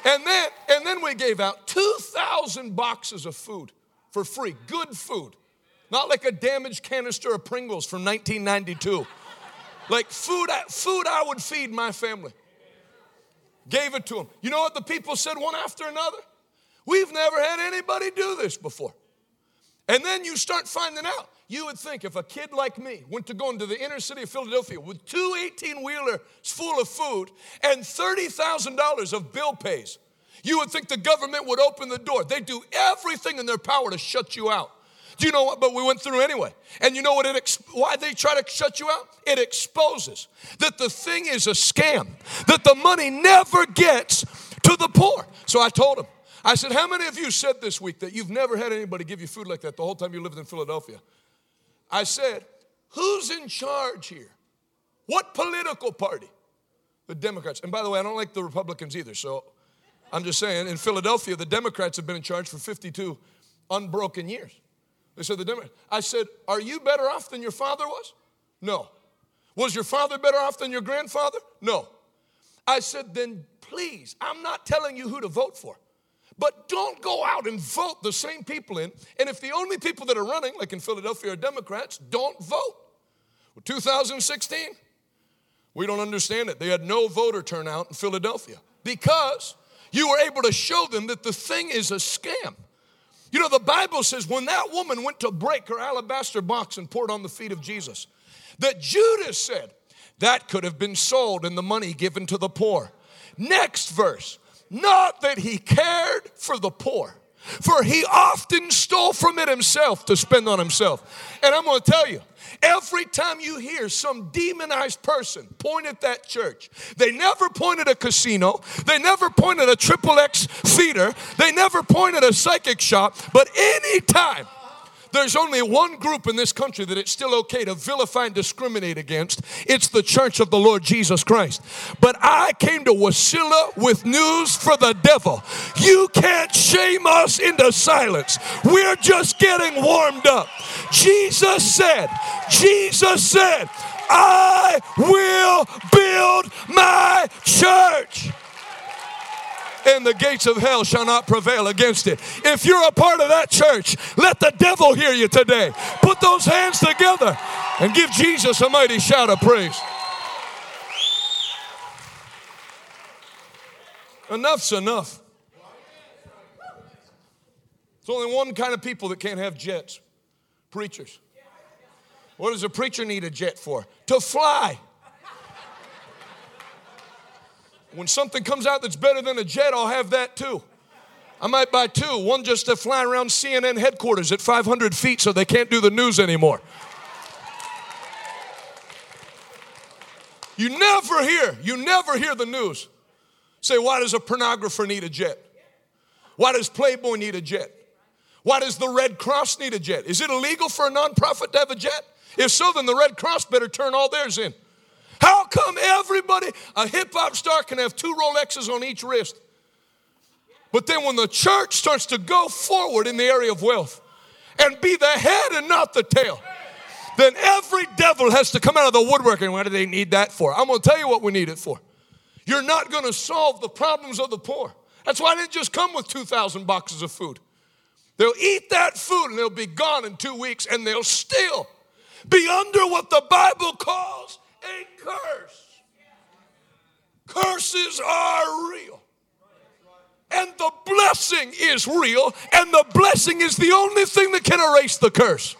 And then, and then we gave out 2,000 boxes of food for free, good food. Not like a damaged canister of Pringles from 1992. Like food, food I would feed my family. Gave it to them. You know what the people said one after another? We've never had anybody do this before. And then you start finding out. You would think if a kid like me went to go into the inner city of Philadelphia with two 18 wheelers full of food and $30,000 of bill pays, you would think the government would open the door. They do everything in their power to shut you out. Do you know what? But we went through anyway. And you know what? It ex- why they try to shut you out? It exposes that the thing is a scam. That the money never gets to the poor. So I told him. I said, "How many of you said this week that you've never had anybody give you food like that the whole time you lived in Philadelphia?" I said, "Who's in charge here? What political party?" The Democrats. And by the way, I don't like the Republicans either. So I'm just saying, in Philadelphia, the Democrats have been in charge for 52 unbroken years. They said, the Democrats. I said, Are you better off than your father was? No. Was your father better off than your grandfather? No. I said, Then please, I'm not telling you who to vote for. But don't go out and vote the same people in. And if the only people that are running, like in Philadelphia, are Democrats, don't vote. Well, 2016, we don't understand it. They had no voter turnout in Philadelphia because you were able to show them that the thing is a scam. You know, the Bible says when that woman went to break her alabaster box and poured on the feet of Jesus, that Judas said that could have been sold and the money given to the poor. Next verse, not that he cared for the poor, for he often stole from it himself to spend on himself. And I'm gonna tell you, Every time you hear some demonized person point at that church, they never pointed a casino, they never pointed a triple X feeder, they never pointed a psychic shop, but anytime there's only one group in this country that it's still okay to vilify and discriminate against. It's the church of the Lord Jesus Christ. But I came to Wasilla with news for the devil. You can't shame us into silence. We're just getting warmed up. Jesus said, Jesus said, I will build my church and the gates of hell shall not prevail against it. If you're a part of that church, let the devil hear you today. Put those hands together and give Jesus a mighty shout of praise. Enough's enough. There's only one kind of people that can't have jets preachers. What does a preacher need a jet for? To fly. When something comes out that's better than a jet, I'll have that too. I might buy two, one just to fly around CNN headquarters at 500 feet so they can't do the news anymore. You never hear, you never hear the news say, why does a pornographer need a jet? Why does Playboy need a jet? Why does the Red Cross need a jet? Is it illegal for a nonprofit to have a jet? If so, then the Red Cross better turn all theirs in. How come everybody, a hip hop star, can have two Rolexes on each wrist? But then when the church starts to go forward in the area of wealth and be the head and not the tail, then every devil has to come out of the woodwork. And what do they need that for? I'm going to tell you what we need it for. You're not going to solve the problems of the poor. That's why I didn't just come with 2,000 boxes of food. They'll eat that food and they'll be gone in two weeks and they'll still be under what the Bible calls a curse. Curses are real. And the blessing is real, and the blessing is the only thing that can erase the curse.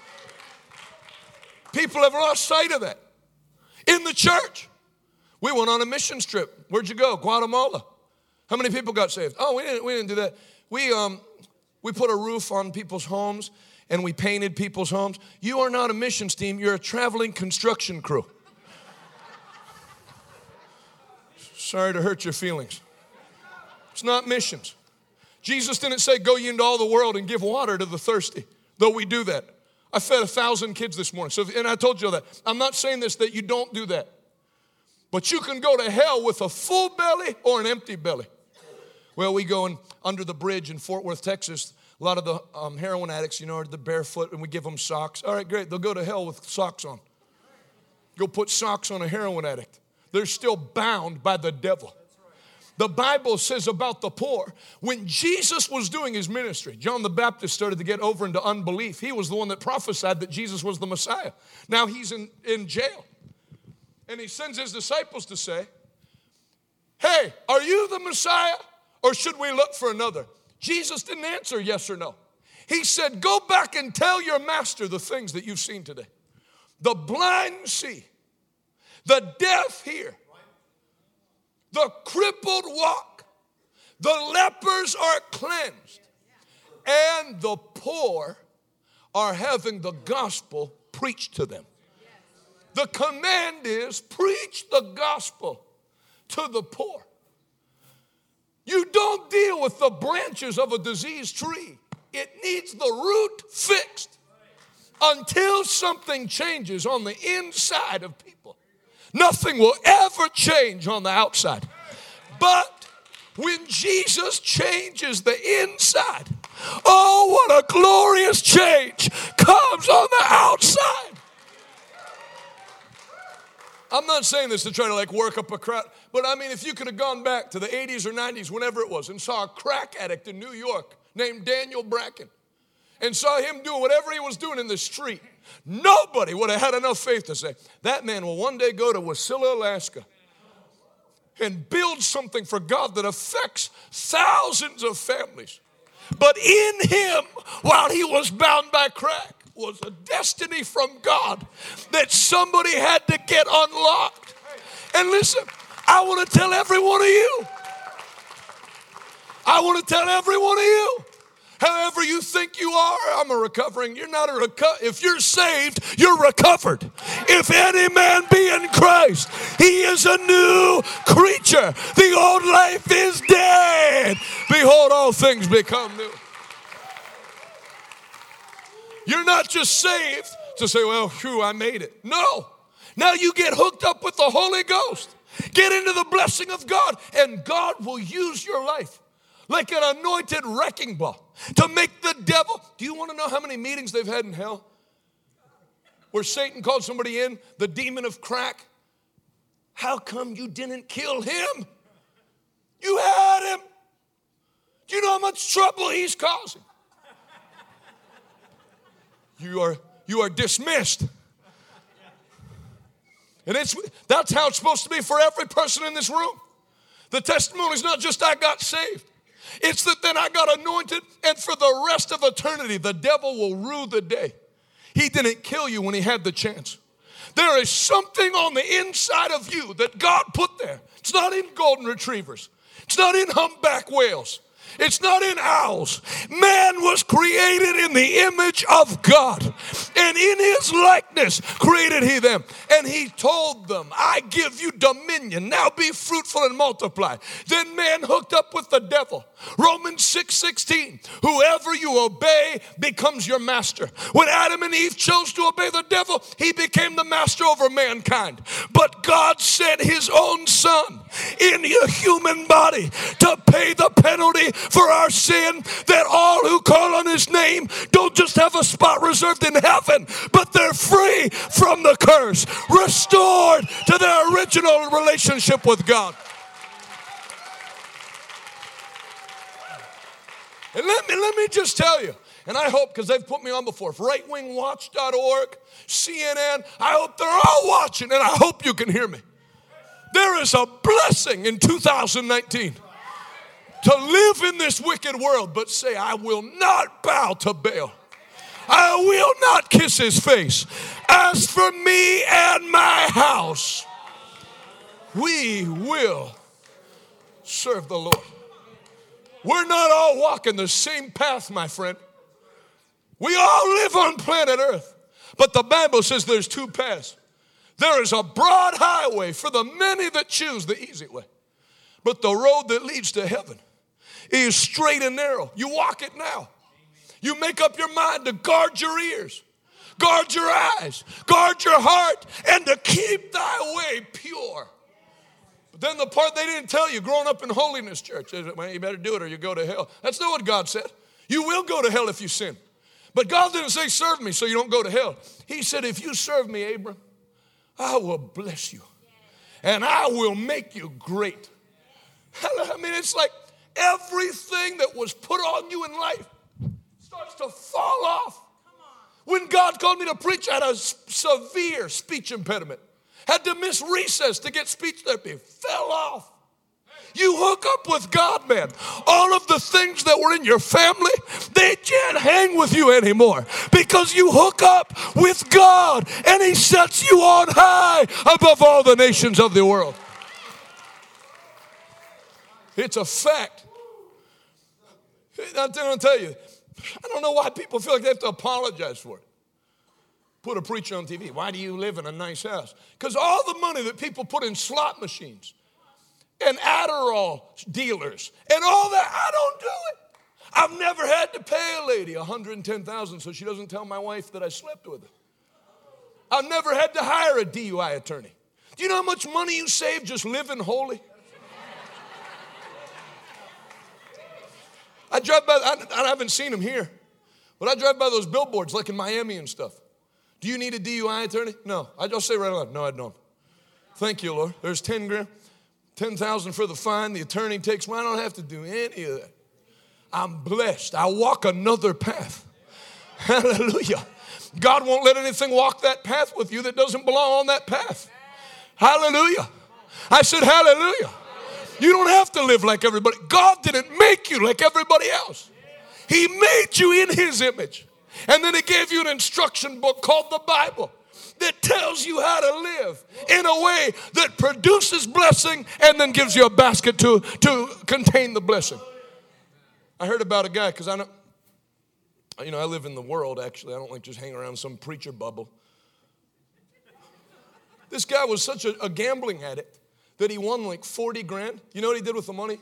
People have lost sight of that. In the church, We went on a mission trip. Where'd you go? Guatemala. How many people got saved? Oh, we didn't, we didn't do that. We, um, we put a roof on people's homes and we painted people's homes. You are not a missions team, you're a traveling construction crew. Sorry to hurt your feelings. It's not missions. Jesus didn't say, Go ye into all the world and give water to the thirsty, though we do that. I fed a thousand kids this morning. So, and I told you that. I'm not saying this that you don't do that. But you can go to hell with a full belly or an empty belly. Well, we go in under the bridge in Fort Worth, Texas. A lot of the um, heroin addicts, you know, are the barefoot, and we give them socks. All right, great. They'll go to hell with socks on. Go put socks on a heroin addict. They're still bound by the devil. The Bible says about the poor, when Jesus was doing his ministry, John the Baptist started to get over into unbelief. He was the one that prophesied that Jesus was the Messiah. Now he's in, in jail. And he sends his disciples to say, Hey, are you the Messiah or should we look for another? Jesus didn't answer yes or no. He said, Go back and tell your master the things that you've seen today. The blind see, the deaf hear, the crippled walk, the lepers are cleansed, and the poor are having the gospel preached to them. The command is preach the gospel to the poor. You don't deal with the branches of a diseased tree, it needs the root fixed until something changes on the inside of people. Nothing will ever change on the outside. But when Jesus changes the inside, oh, what a glorious change comes on the outside. I'm not saying this to try to like work up a crowd, but I mean, if you could have gone back to the 80s or 90s, whenever it was, and saw a crack addict in New York named Daniel Bracken, and saw him doing whatever he was doing in the street, nobody would have had enough faith to say, that man will one day go to Wasilla, Alaska and build something for God that affects thousands of families. But in him, while he was bound by crack, was a destiny from God that somebody had to get unlocked. And listen, I want to tell every one of you, I want to tell every one of you, however you think you are, I'm a recovering, you're not a reco- if you're saved, you're recovered. If any man be in Christ, he is a new creature. The old life is dead. Behold, all things become new. You're not just saved to say, well, phew, I made it. No. Now you get hooked up with the Holy Ghost. Get into the blessing of God, and God will use your life like an anointed wrecking ball to make the devil. Do you want to know how many meetings they've had in hell? Where Satan called somebody in, the demon of crack. How come you didn't kill him? You had him. Do you know how much trouble he's causing? You are, you are dismissed. And it's, that's how it's supposed to be for every person in this room. The testimony is not just I got saved, it's that then I got anointed, and for the rest of eternity, the devil will rue the day. He didn't kill you when he had the chance. There is something on the inside of you that God put there. It's not in golden retrievers, it's not in humpback whales. It's not in owls. Man was created in the image of God, and in his likeness created he them. And he told them, I give you dominion. Now be fruitful and multiply. Then man hooked up with the devil. Romans 6 16. Whoever you obey becomes your master. When Adam and Eve chose to obey the devil, he became the master over mankind. But God sent his own son in a human body to pay the penalty for our sin, that all who call on his name don't just have a spot reserved in heaven, but they're free from the curse, restored to their original relationship with God. And let me, let me just tell you, and I hope, because they've put me on before, rightwingwatch.org, CNN, I hope they're all watching, and I hope you can hear me. There is a blessing in 2019 to live in this wicked world, but say, I will not bow to Baal. I will not kiss his face. As for me and my house, we will serve the Lord. We're not all walking the same path, my friend. We all live on planet Earth. But the Bible says there's two paths. There is a broad highway for the many that choose the easy way. But the road that leads to heaven is straight and narrow. You walk it now. You make up your mind to guard your ears, guard your eyes, guard your heart, and to keep thy way pure. Then the part they didn't tell you, growing up in holiness church, is, well, you better do it or you go to hell. That's not what God said. You will go to hell if you sin. But God didn't say, serve me so you don't go to hell. He said, if you serve me, Abram, I will bless you and I will make you great. I mean, it's like everything that was put on you in life starts to fall off. When God called me to preach, I had a severe speech impediment. Had to miss recess to get speech therapy. Fell off. You hook up with God, man. All of the things that were in your family, they can't hang with you anymore because you hook up with God and He sets you on high above all the nations of the world. It's a fact. I'm going to tell you, I don't know why people feel like they have to apologize for it. Put a preacher on TV. Why do you live in a nice house? Because all the money that people put in slot machines and Adderall dealers and all that, I don't do it. I've never had to pay a lady 110,000 so she doesn't tell my wife that I slept with her. I've never had to hire a DUI attorney. Do you know how much money you save just living holy? I drive by, I, I haven't seen them here, but I drive by those billboards like in Miami and stuff. Do you need a DUI attorney? No. I just say right on, no, I don't. Thank you, Lord. There's 10 grand, 10,000 for the fine. The attorney takes, well, I don't have to do any of that. I'm blessed. I walk another path. [laughs] Hallelujah. God won't let anything walk that path with you that doesn't belong on that path. Hallelujah. I said, Hallelujah. You don't have to live like everybody. God didn't make you like everybody else, He made you in His image. And then He gave you an instruction book called the Bible that tells you how to live in a way that produces blessing and then gives you a basket to, to contain the blessing. I heard about a guy because I know, you know, I live in the world actually. I don't like just hang around some preacher bubble. This guy was such a, a gambling addict that he won like 40 grand. You know what he did with the money?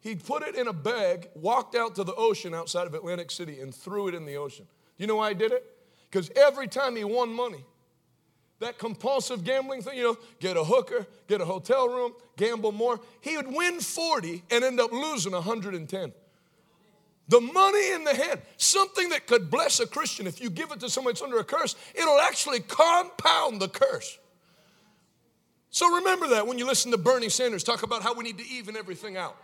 He put it in a bag, walked out to the ocean outside of Atlantic City, and threw it in the ocean. You know why he did it? Because every time he won money, that compulsive gambling thing, you know, get a hooker, get a hotel room, gamble more, he would win 40 and end up losing 110. The money in the hand, something that could bless a Christian, if you give it to someone that's under a curse, it'll actually compound the curse. So remember that when you listen to Bernie Sanders talk about how we need to even everything out.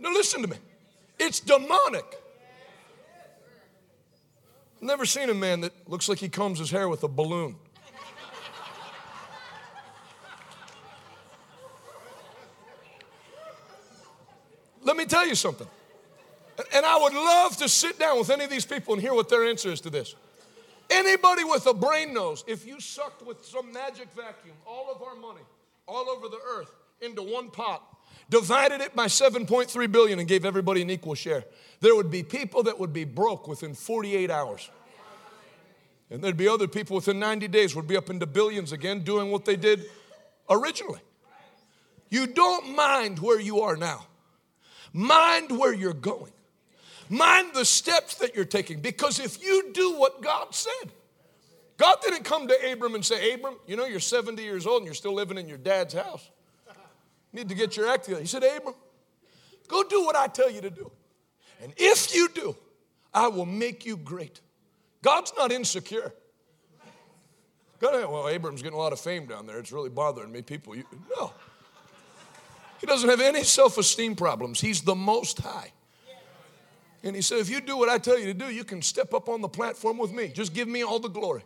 Now, listen to me. It's demonic. I've never seen a man that looks like he combs his hair with a balloon. Let me tell you something. And I would love to sit down with any of these people and hear what their answer is to this. Anybody with a brain knows if you sucked with some magic vacuum all of our money all over the earth into one pot, divided it by 7.3 billion and gave everybody an equal share, there would be people that would be broke within 48 hours. And there'd be other people within 90 days would be up into billions again doing what they did originally. You don't mind where you are now. Mind where you're going. Mind the steps that you're taking because if you do what God said, God didn't come to Abram and say, Abram, you know, you're 70 years old and you're still living in your dad's house. Need to get your act together. He said, Abram, go do what I tell you to do. And if you do, I will make you great. God's not insecure. God, well, Abram's getting a lot of fame down there. It's really bothering me. People, you, no. He doesn't have any self esteem problems. He's the most high. And he said, If you do what I tell you to do, you can step up on the platform with me. Just give me all the glory.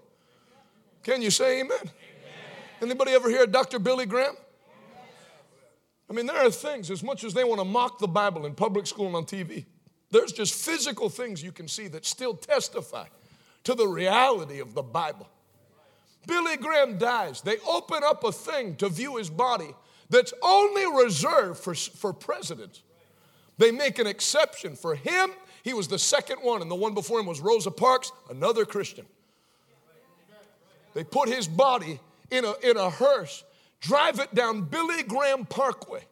Can you say amen? amen. Anybody ever hear Dr. Billy Graham? I mean, there are things, as much as they want to mock the Bible in public school and on TV, there's just physical things you can see that still testify to the reality of the Bible. Billy Graham dies. They open up a thing to view his body that's only reserved for, for presidents. They make an exception for him. He was the second one, and the one before him was Rosa Parks, another Christian. They put his body in a, in a hearse, drive it down Billy Graham Parkway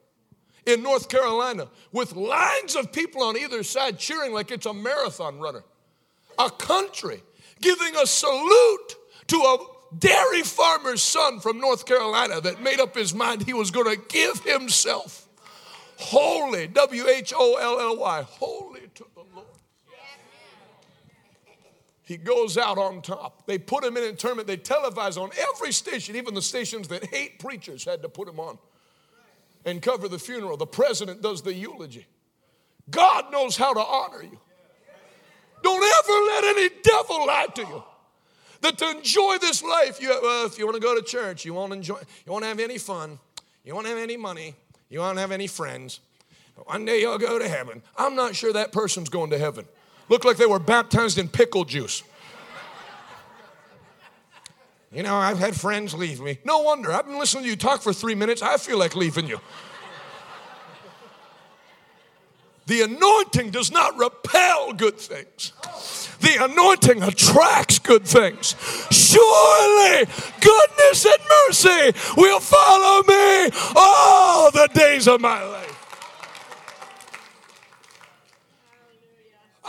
in North Carolina with lines of people on either side cheering like it's a marathon runner. A country giving a salute to a dairy farmer's son from North Carolina that made up his mind he was going to give himself holy, W H O L L Y, holy to the Lord. He goes out on top. They put him in internment. They televise on every station, even the stations that hate preachers had to put him on and cover the funeral. The president does the eulogy. God knows how to honor you. Don't ever let any devil lie to you. That to enjoy this life, you, uh, if you want to go to church, you won't enjoy, you won't have any fun, you won't have any money, you won't have any friends. One day you'll go to heaven. I'm not sure that person's going to heaven. Look like they were baptized in pickle juice. You know, I've had friends leave me. No wonder. I've been listening to you talk for three minutes. I feel like leaving you. The anointing does not repel good things. The anointing attracts good things. Surely goodness and mercy will follow me all the days of my life.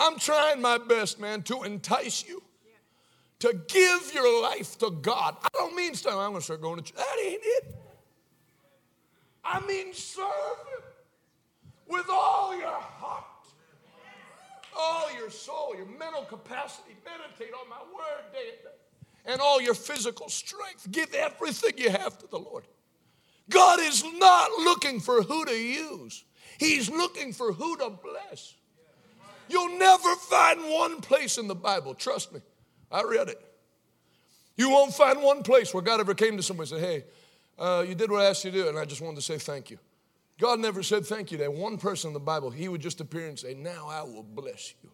I'm trying my best, man, to entice you to give your life to God. I don't mean start, I'm going to start going to church. That ain't it. I mean serve Him with all your heart, all your soul, your mental capacity. Meditate on my word day and day, and all your physical strength. Give everything you have to the Lord. God is not looking for who to use, He's looking for who to bless. You'll never find one place in the Bible, trust me. I read it. You won't find one place where God ever came to somebody and said, Hey, uh, you did what I asked you to do, and I just wanted to say thank you. God never said thank you to one person in the Bible. He would just appear and say, Now I will bless you.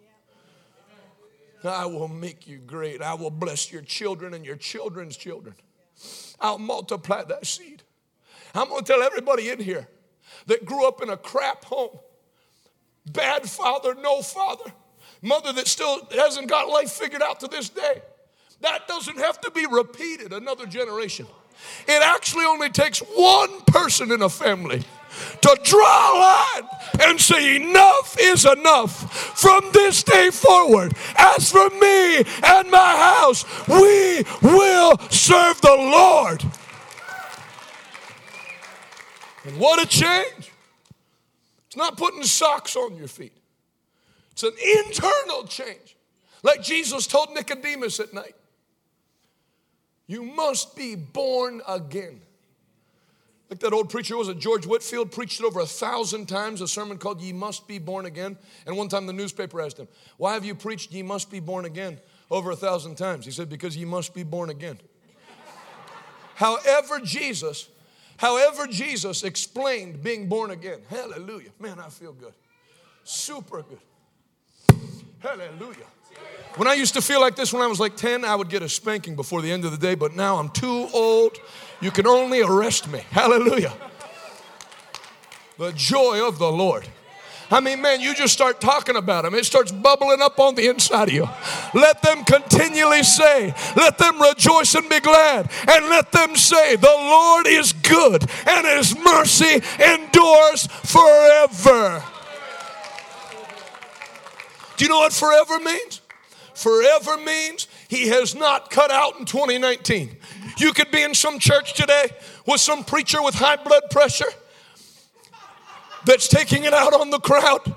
I will make you great. I will bless your children and your children's children. I'll multiply that seed. I'm going to tell everybody in here that grew up in a crap home bad father, no father, mother that still hasn't got life figured out to this day. That doesn't have to be repeated another generation. It actually only takes one person in a family to draw a line and say, Enough is enough. From this day forward, as for me and my house, we will serve the Lord. And what a change! Not putting socks on your feet, it's an internal change. Like Jesus told Nicodemus at night you must be born again. Like that old preacher was it George Whitefield preached it over a thousand times, a sermon called Ye Must Be Born Again. And one time the newspaper asked him, Why have you preached Ye Must Be Born Again over a thousand times? He said, Because ye must be born again. [laughs] However, Jesus However, Jesus explained being born again. Hallelujah. Man, I feel good. Super good. Hallelujah. When I used to feel like this when I was like 10, I would get a spanking before the end of the day, but now I'm too old. You can only arrest me. Hallelujah. The joy of the Lord. I mean, man, you just start talking about them. It starts bubbling up on the inside of you. Let them continually say, let them rejoice and be glad, and let them say, the Lord is good, and his mercy endures forever. Do you know what forever means? Forever means he has not cut out in 2019. You could be in some church today with some preacher with high blood pressure that's taking it out on the crowd.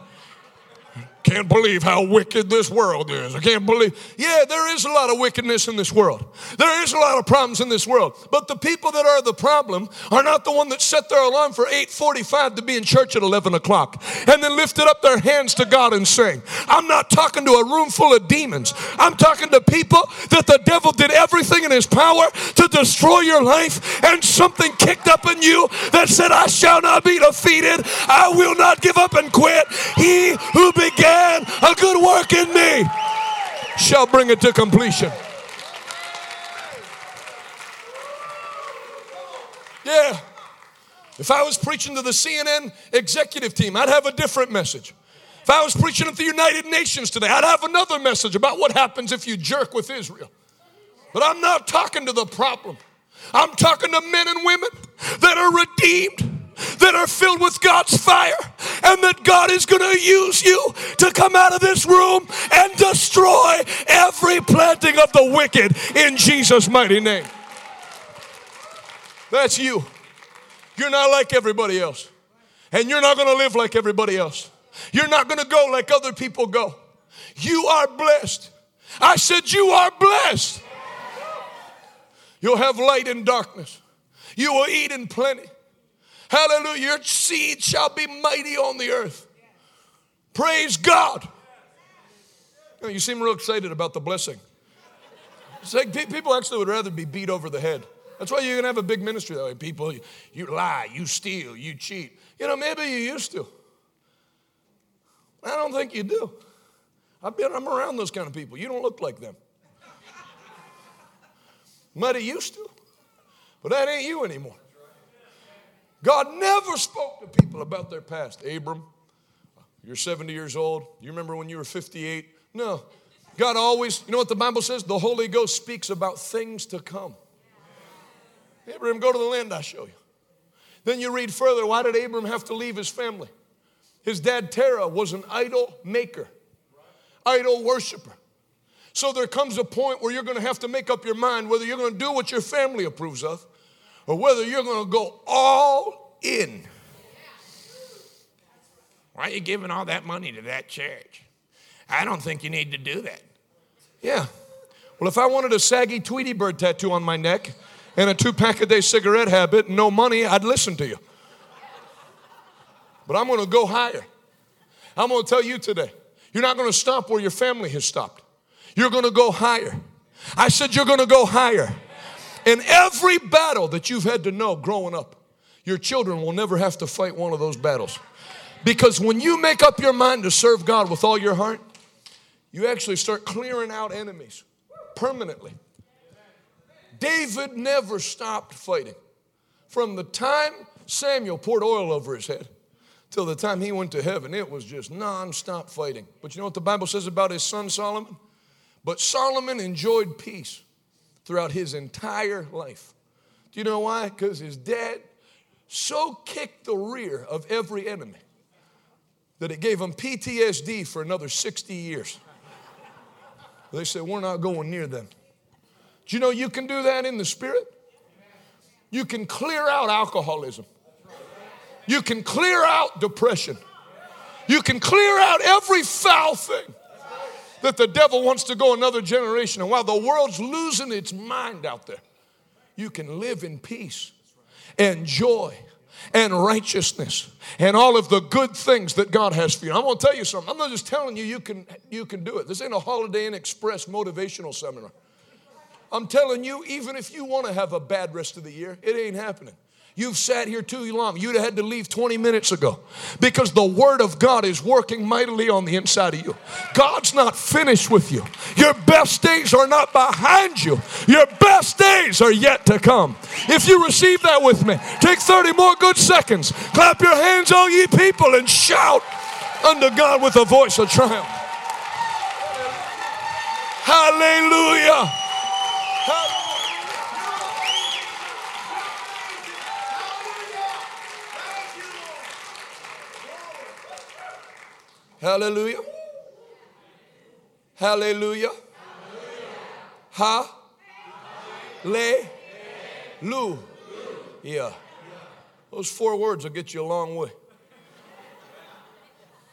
Can't believe how wicked this world is. I can't believe. Yeah, there is a lot of wickedness in this world. There is a lot of problems in this world. But the people that are the problem are not the one that set their alarm for 8:45 to be in church at 11 o'clock and then lifted up their hands to God and sang. I'm not talking to a room full of demons. I'm talking to people that the devil did everything in his power to destroy your life, and something kicked up in you that said, "I shall not be defeated. I will not give up and quit." He who began began a good work in me shall bring it to completion. Yeah. If I was preaching to the CNN executive team, I'd have a different message. If I was preaching at the United Nations today, I'd have another message about what happens if you jerk with Israel. But I'm not talking to the problem. I'm talking to men and women that are redeemed, that are filled with God's fire, and that God is going to use you to come out of this room and destroy every planting of the wicked in Jesus' mighty name. That's you. You're not like everybody else. And you're not going to live like everybody else. You're not going to go like other people go. You are blessed. I said, You are blessed. You'll have light in darkness. You will eat in plenty. Hallelujah. Your seed shall be mighty on the earth. Praise God. You seem real excited about the blessing. It's like people actually would rather be beat over the head. That's why you're going to have a big ministry that way. People, you lie, you steal, you cheat. You know, maybe you used to. I don't think you do. I've been, I'm around those kind of people. You don't look like them. Might have used to, but that ain't you anymore. God never spoke to people about their past. Abram, you're 70 years old. You remember when you were 58? No. God always, you know what the Bible says? The Holy Ghost speaks about things to come. Abram, go to the land I show you. Then you read further. Why did Abram have to leave his family? His dad, Terah, was an idol maker, idol worshiper. So there comes a point where you're going to have to make up your mind whether you're going to do what your family approves of or whether you're going to go all in. Why are you giving all that money to that church? I don't think you need to do that. Yeah. Well, if I wanted a saggy Tweety Bird tattoo on my neck and a two pack a day cigarette habit and no money, I'd listen to you. But I'm going to go higher. I'm going to tell you today you're not going to stop where your family has stopped. You're going to go higher. I said, You're going to go higher. In every battle that you've had to know growing up, your children will never have to fight one of those battles. Because when you make up your mind to serve God with all your heart, you actually start clearing out enemies permanently. David never stopped fighting. From the time Samuel poured oil over his head till the time he went to heaven, it was just non-stop fighting. But you know what the Bible says about his son Solomon? But Solomon enjoyed peace throughout his entire life. Do you know why? Because his dad so kicked the rear of every enemy that it gave him PTSD for another 60 years. They said, We're not going near them. Do you know you can do that in the spirit? You can clear out alcoholism. You can clear out depression. You can clear out every foul thing that the devil wants to go another generation. And while the world's losing its mind out there, you can live in peace and joy and righteousness and all of the good things that God has for you. I'm going to tell you something. I'm not just telling you you can, you can do it. This ain't a Holiday Inn Express motivational seminar. I'm telling you, even if you want to have a bad rest of the year, it ain't happening. You've sat here too long. You'd have had to leave 20 minutes ago because the Word of God is working mightily on the inside of you. God's not finished with you. Your best days are not behind you, your best days are yet to come. If you receive that with me, take 30 more good seconds. Clap your hands, all ye people, and shout unto God with a voice of triumph. Hallelujah. Hallelujah. Hallelujah. Hallelujah. Ha. Le. Lu. Yeah. Those four words will get you a long way.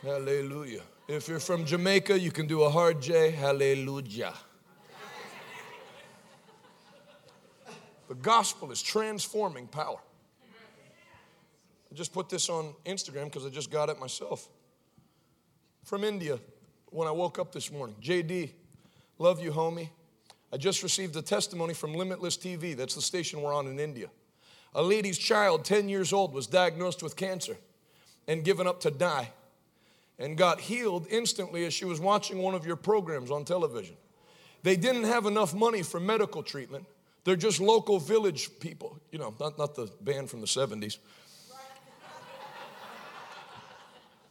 Hallelujah. If you're from Jamaica, you can do a hard J. Hallelujah. The gospel is transforming power. I just put this on Instagram because I just got it myself from India when I woke up this morning. JD, love you, homie. I just received a testimony from Limitless TV. That's the station we're on in India. A lady's child, 10 years old, was diagnosed with cancer and given up to die and got healed instantly as she was watching one of your programs on television. They didn't have enough money for medical treatment. They're just local village people, you know, not, not the band from the 70s.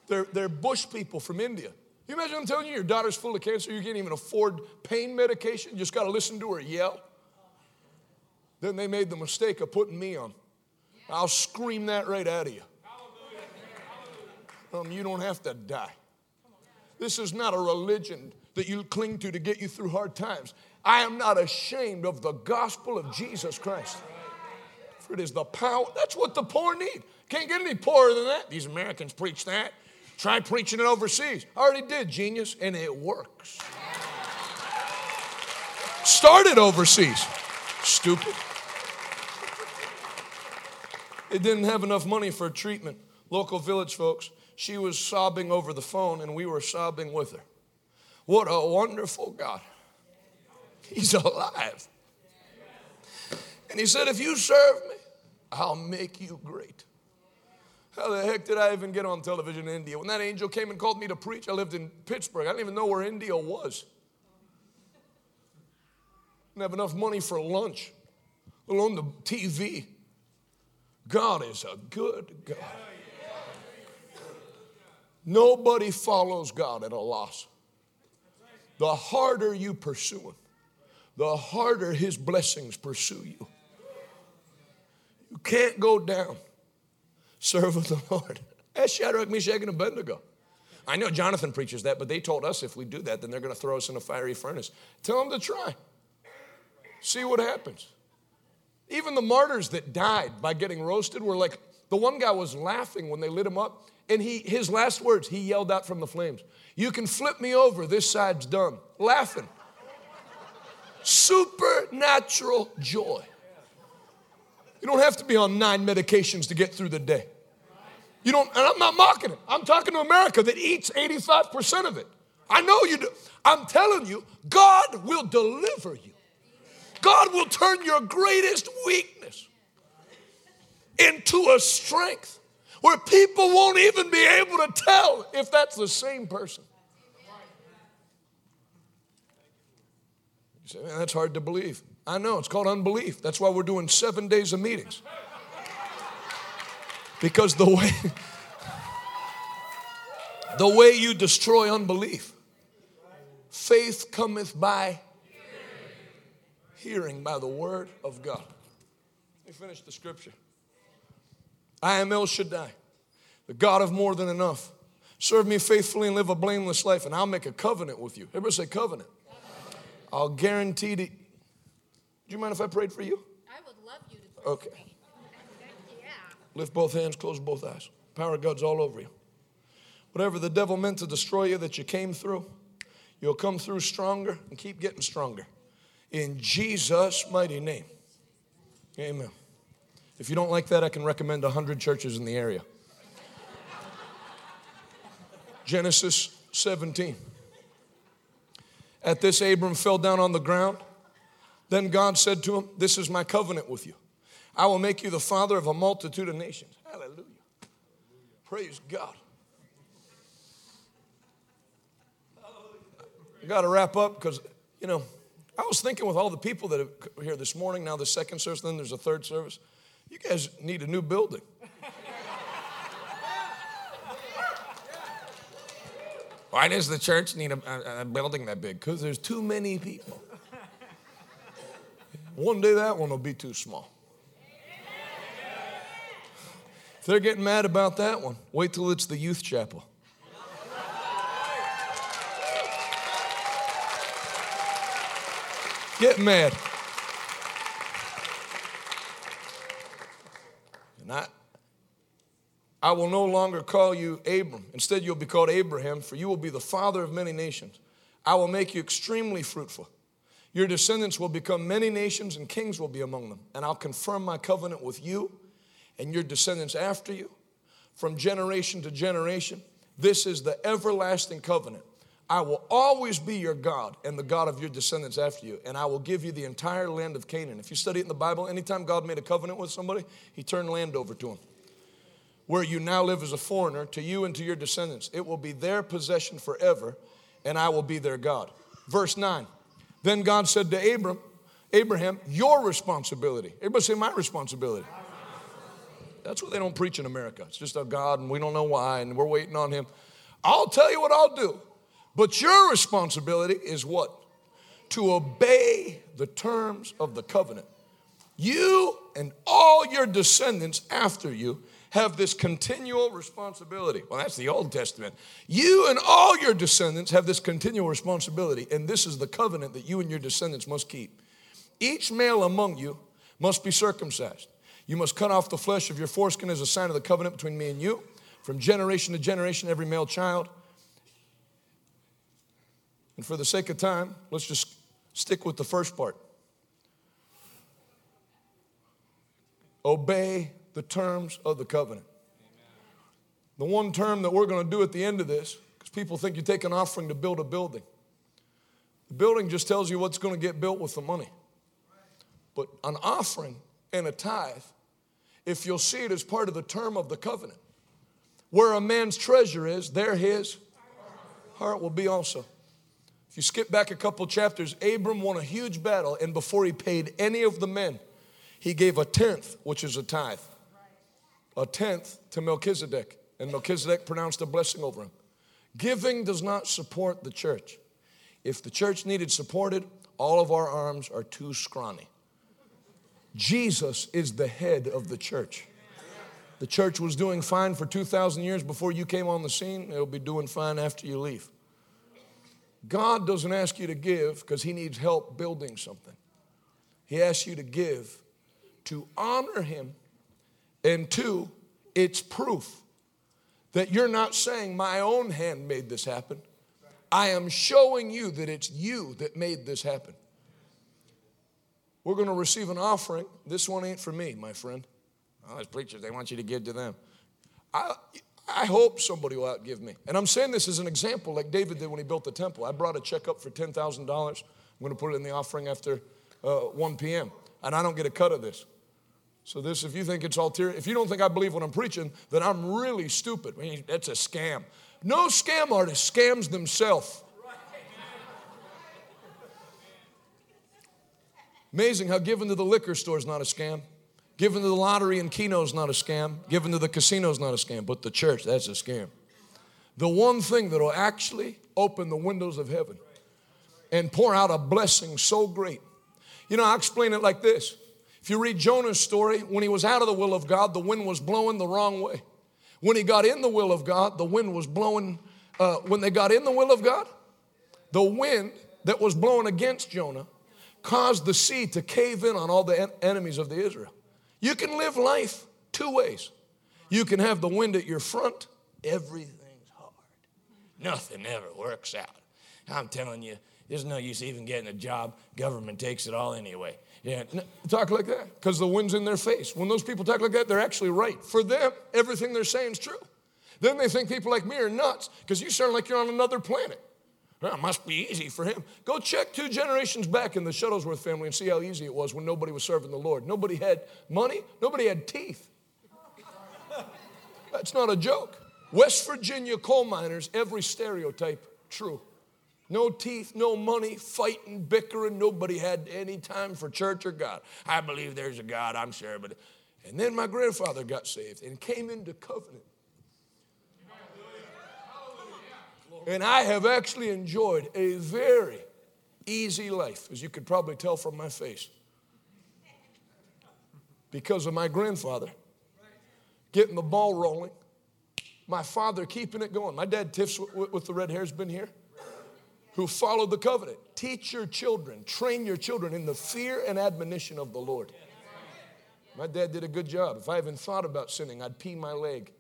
They're, they're bush people from India. You imagine I'm telling you your daughter's full of cancer, you can't even afford pain medication, you just got to listen to her yell. Then they made the mistake of putting me on. I'll scream that right out of you. Um, you don't have to die. This is not a religion that you cling to to get you through hard times. I am not ashamed of the gospel of Jesus Christ. For it is the power. That's what the poor need. Can't get any poorer than that. These Americans preach that. Try preaching it overseas. I already did, genius, and it works. Started overseas. Stupid. It didn't have enough money for treatment. Local village folks, she was sobbing over the phone, and we were sobbing with her. What a wonderful God. He's alive. And he said, If you serve me, I'll make you great. How the heck did I even get on television in India? When that angel came and called me to preach, I lived in Pittsburgh. I didn't even know where India was. Didn't have enough money for lunch, let alone the TV. God is a good God. Nobody follows God at a loss. The harder you pursue Him, the harder His blessings pursue you. You can't go down serving the Lord. [laughs] That's Shadrach, Meshach, and Abednego. I know Jonathan preaches that, but they told us if we do that, then they're going to throw us in a fiery furnace. Tell them to try. See what happens. Even the martyrs that died by getting roasted were like, the one guy was laughing when they lit him up, and he, his last words, he yelled out from the flames, You can flip me over, this side's done. Laughing. Supernatural joy. You don't have to be on nine medications to get through the day. You don't, and I'm not mocking it. I'm talking to America that eats 85% of it. I know you do. I'm telling you, God will deliver you. God will turn your greatest weakness into a strength where people won't even be able to tell if that's the same person. You say, man, that's hard to believe. I know, it's called unbelief. That's why we're doing seven days of meetings. Because the way [laughs] the way you destroy unbelief, faith cometh by hearing by the word of God. Let me finish the scripture. I am El Shaddai, the God of more than enough. Serve me faithfully and live a blameless life, and I'll make a covenant with you. Everybody say covenant. I'll guarantee to. Do you mind if I prayed for you? I would love you to pray Okay. yeah. [laughs] Lift both hands, close both eyes. Power of God's all over you. Whatever the devil meant to destroy you that you came through, you'll come through stronger and keep getting stronger. In Jesus' mighty name. Amen. If you don't like that, I can recommend 100 churches in the area. [laughs] Genesis 17. At this, Abram fell down on the ground. Then God said to him, This is my covenant with you. I will make you the father of a multitude of nations. Hallelujah. Praise God. I got to wrap up because, you know, I was thinking with all the people that are here this morning, now the second service, then there's a third service. You guys need a new building. Why does the church need a, a, a building that big? Because there's too many people. One day that one will be too small. If they're getting mad about that one, wait till it's the youth chapel. Get mad. And I, I will no longer call you Abram. Instead, you'll be called Abraham, for you will be the father of many nations. I will make you extremely fruitful. Your descendants will become many nations, and kings will be among them. And I'll confirm my covenant with you and your descendants after you from generation to generation. This is the everlasting covenant. I will always be your God and the God of your descendants after you, and I will give you the entire land of Canaan. If you study it in the Bible, anytime God made a covenant with somebody, he turned land over to him. Where you now live as a foreigner, to you and to your descendants, it will be their possession forever, and I will be their God. Verse 9 Then God said to Abram, Abraham, your responsibility. Everybody say, my responsibility. That's what they don't preach in America. It's just a God and we don't know why and we're waiting on Him. I'll tell you what I'll do. But your responsibility is what? To obey the terms of the covenant. You and all your descendants after you have this continual responsibility. Well, that's the Old Testament. You and all your descendants have this continual responsibility, and this is the covenant that you and your descendants must keep. Each male among you must be circumcised. You must cut off the flesh of your foreskin as a sign of the covenant between me and you. From generation to generation, every male child. And for the sake of time, let's just stick with the first part. Obey the terms of the covenant. The one term that we're going to do at the end of this, because people think you take an offering to build a building. The building just tells you what's going to get built with the money. But an offering and a tithe, if you'll see it as part of the term of the covenant, where a man's treasure is, there his heart will be also. If you skip back a couple chapters, Abram won a huge battle, and before he paid any of the men, he gave a tenth, which is a tithe, a tenth to Melchizedek, and Melchizedek pronounced a blessing over him. Giving does not support the church. If the church needed supported, all of our arms are too scrawny. Jesus is the head of the church. The church was doing fine for 2,000 years before you came on the scene. It'll be doing fine after you leave. God doesn't ask you to give because He needs help building something. He asks you to give to honor Him, and two, it's proof that you're not saying, My own hand made this happen. I am showing you that it's you that made this happen. We're going to receive an offering. This one ain't for me, my friend. Oh, as preachers, they want you to give to them. I, I hope somebody will outgive me. And I'm saying this as an example, like David did when he built the temple. I brought a check up for $10,000. I'm going to put it in the offering after uh, 1 p.m. And I don't get a cut of this. So this, if you think it's ulterior, if you don't think I believe what I'm preaching, then I'm really stupid. I mean, that's a scam. No scam artist scams themselves. Amazing how giving to the liquor store is not a scam. Giving to the lottery and keno is not a scam. Giving to the casino is not a scam. But the church, that's a scam. The one thing that will actually open the windows of heaven and pour out a blessing so great. You know, I explain it like this. If you read Jonah's story, when he was out of the will of God, the wind was blowing the wrong way. When he got in the will of God, the wind was blowing. Uh, when they got in the will of God, the wind that was blowing against Jonah caused the sea to cave in on all the en- enemies of the Israel. You can live life two ways. You can have the wind at your front, everything's hard. Nothing ever works out. I'm telling you, there's no use even getting a job. Government takes it all anyway. Yeah, talk like that because the wind's in their face. When those people talk like that, they're actually right. For them, everything they're saying is true. Then they think people like me are nuts because you sound like you're on another planet. Well, it must be easy for him. Go check two generations back in the Shuttlesworth family and see how easy it was when nobody was serving the Lord. Nobody had money, nobody had teeth. That's not a joke. West Virginia coal miners, every stereotype true. No teeth, no money, fighting, bickering. Nobody had any time for church or God. I believe there's a God, I'm sure. But and then my grandfather got saved and came into covenant And I have actually enjoyed a very easy life, as you could probably tell from my face, because of my grandfather getting the ball rolling, my father keeping it going. My dad, Tiff's with the red hair, has been here, who followed the covenant. Teach your children, train your children in the fear and admonition of the Lord. My dad did a good job. If I even thought about sinning, I'd pee my leg.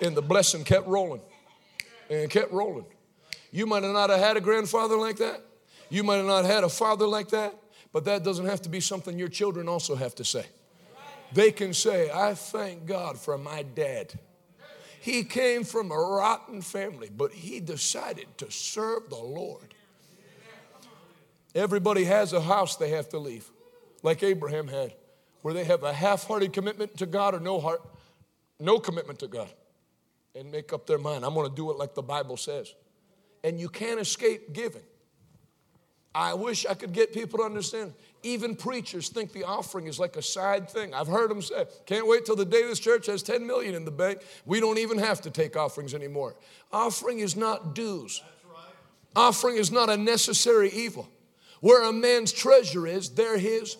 And the blessing kept rolling and kept rolling. You might have not have had a grandfather like that. You might not have not had a father like that, but that doesn't have to be something your children also have to say. They can say, I thank God for my dad. He came from a rotten family, but he decided to serve the Lord. Everybody has a house they have to leave, like Abraham had, where they have a half hearted commitment to God or no heart, no commitment to God and make up their mind. I'm going to do it like the Bible says. and you can't escape giving. I wish I could get people to understand. Even preachers think the offering is like a side thing. I've heard them say, can't wait till the day this church has 10 million in the bank. We don't even have to take offerings anymore. Offering is not dues. Offering is not a necessary evil. Where a man's treasure is, there his.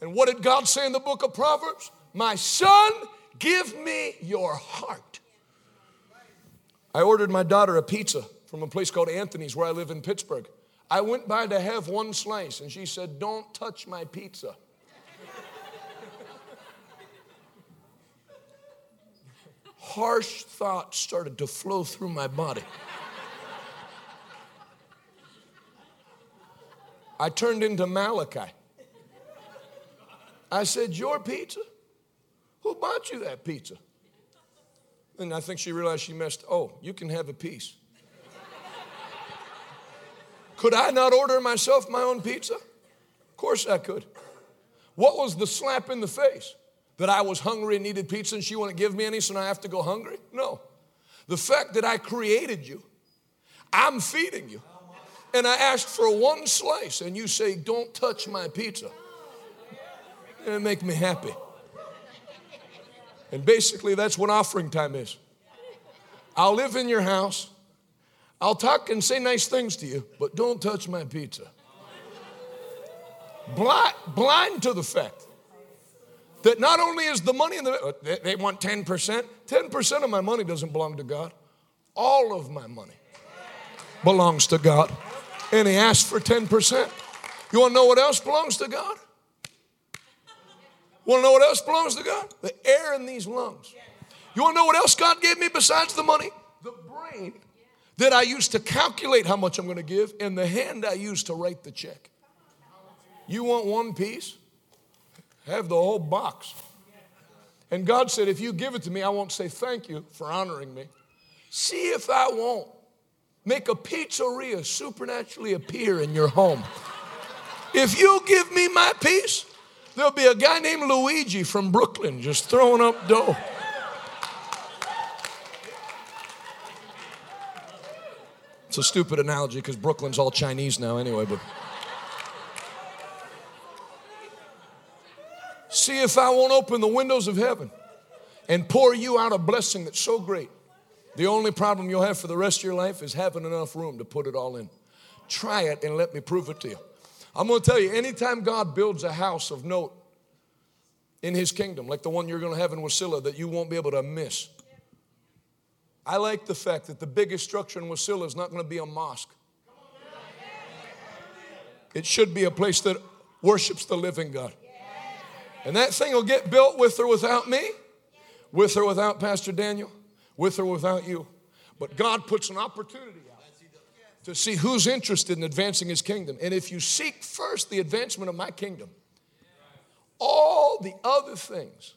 And what did God say in the book of Proverbs? My son, give me your heart. I ordered my daughter a pizza from a place called Anthony's where I live in Pittsburgh. I went by to have one slice and she said, Don't touch my pizza. Harsh thoughts started to flow through my body. I turned into Malachi. I said, Your pizza? Who bought you that pizza? And I think she realized she messed. Oh, you can have a piece. Could I not order myself my own pizza? Of course I could. What was the slap in the face? That I was hungry and needed pizza and she wouldn't give me any, so now I have to go hungry? No. The fact that I created you, I'm feeding you, and I asked for one slice, and you say, Don't touch my pizza, and it make me happy. And basically, that's what offering time is. I'll live in your house. I'll talk and say nice things to you, but don't touch my pizza. Blind, blind to the fact that not only is the money in the, uh, they, they want 10%, 10% of my money doesn't belong to God. All of my money belongs to God. And He asked for 10%. You want to know what else belongs to God? Want to know what else belongs to God? The air in these lungs. You want to know what else God gave me besides the money? The brain that I use to calculate how much I'm going to give and the hand I use to write the check. You want one piece? Have the whole box. And God said, if you give it to me, I won't say thank you for honoring me. See if I won't make a pizzeria supernaturally appear in your home. If you give me my piece, There'll be a guy named Luigi from Brooklyn just throwing up dough. It's a stupid analogy because Brooklyn's all Chinese now, anyway, but. See if I won't open the windows of heaven and pour you out a blessing that's so great. The only problem you'll have for the rest of your life is having enough room to put it all in. Try it and let me prove it to you. I'm going to tell you, anytime God builds a house of note in his kingdom, like the one you're going to have in Wasilla that you won't be able to miss. I like the fact that the biggest structure in Wasilla is not going to be a mosque. It should be a place that worships the living God. And that thing will get built with or without me, with or without Pastor Daniel, with or without you. But God puts an opportunity out to see who's interested in advancing his kingdom. And if you seek first the advancement of my kingdom, all the other things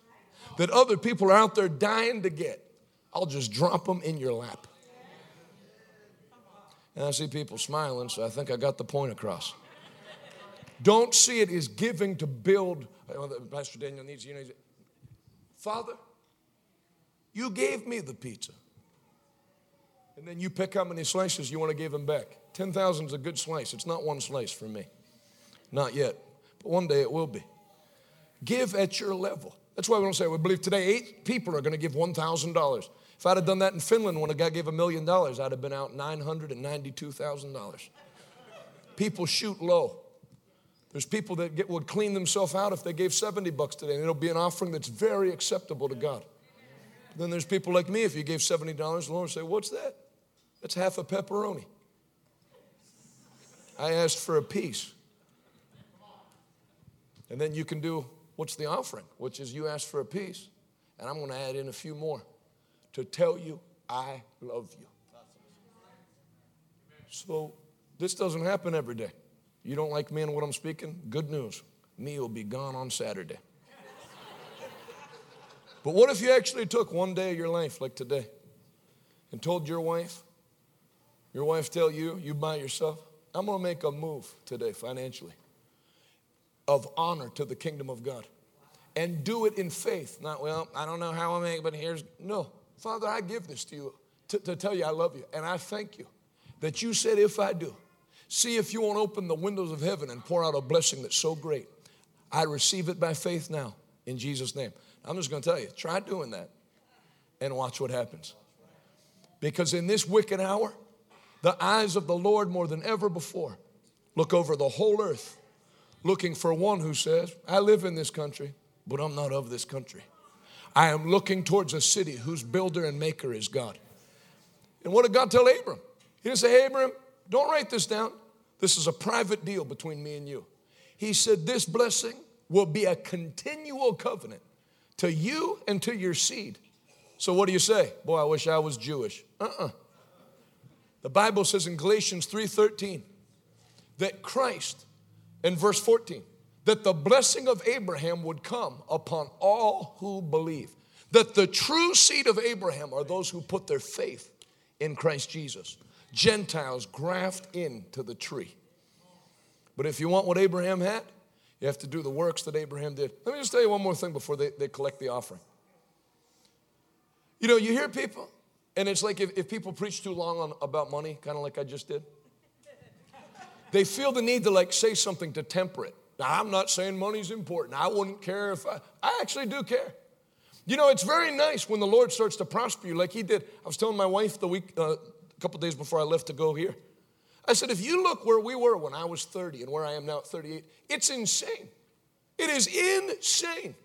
that other people are out there dying to get, I'll just drop them in your lap. And I see people smiling, so I think I got the point across. Don't see it as giving to build. Pastor Daniel needs you know. Father, you gave me the pizza. And then you pick how many slices you want to give him back. 10,000 is a good slice. It's not one slice for me. Not yet. But one day it will be. Give at your level. That's why we don't say, we believe today eight people are going to give $1,000. If I'd have done that in Finland when a guy gave a million dollars, I'd have been out $992,000. People shoot low. There's people that get, would clean themselves out if they gave 70 bucks today, and it'll be an offering that's very acceptable to God. Then there's people like me, if you gave $70, the Lord will say, What's that? That's half a pepperoni. I asked for a piece. And then you can do what's the offering, which is you ask for a piece, and I'm going to add in a few more to tell you I love you. So this doesn't happen every day. You don't like me and what I'm speaking? Good news. Me will be gone on Saturday. but what if you actually took one day of your life, like today, and told your wife, your wife tell you, you by yourself, I'm going to make a move today financially of honor to the kingdom of God. And do it in faith. Not, well, I don't know how I make, but here's no. Father, I give this to you to, to tell you I love you. And I thank you that you said, if I do, see if you won't open the windows of heaven and pour out a blessing that's so great. I receive it by faith now in Jesus' name. I'm just going to tell you, try doing that and watch what happens. Because in this wicked hour, the eyes of the Lord more than ever before look over the whole earth, looking for one who says, I live in this country, but I'm not of this country. I am looking towards a city whose builder and maker is God. And what did God tell Abram? He didn't say, Hey, Abram, don't write this down. This is a private deal between me and you. He said, This blessing will be a continual covenant to you and to your seed. So what do you say? Boy, I wish I was Jewish. Uh-uh. The Bible says in Galatians 3:13 that Christ, in verse 14, that the blessing of Abraham would come upon all who believe. That the true seed of Abraham are those who put their faith in Christ Jesus. Gentiles graft into the tree. But if you want what Abraham had, you have to do the works that Abraham did. Let me just tell you one more thing before they, they collect the offering. You know, you hear people, and it's like if, if people preach too long on, about money, kind of like I just did, they feel the need to like say something to temper it. Now, I'm not saying money's important. I wouldn't care if I, I actually do care. You know, it's very nice when the Lord starts to prosper you like He did. I was telling my wife the week, uh, a couple days before I left to go here. I said, if you look where we were when I was 30 and where I am now at 38, it's insane. It is insane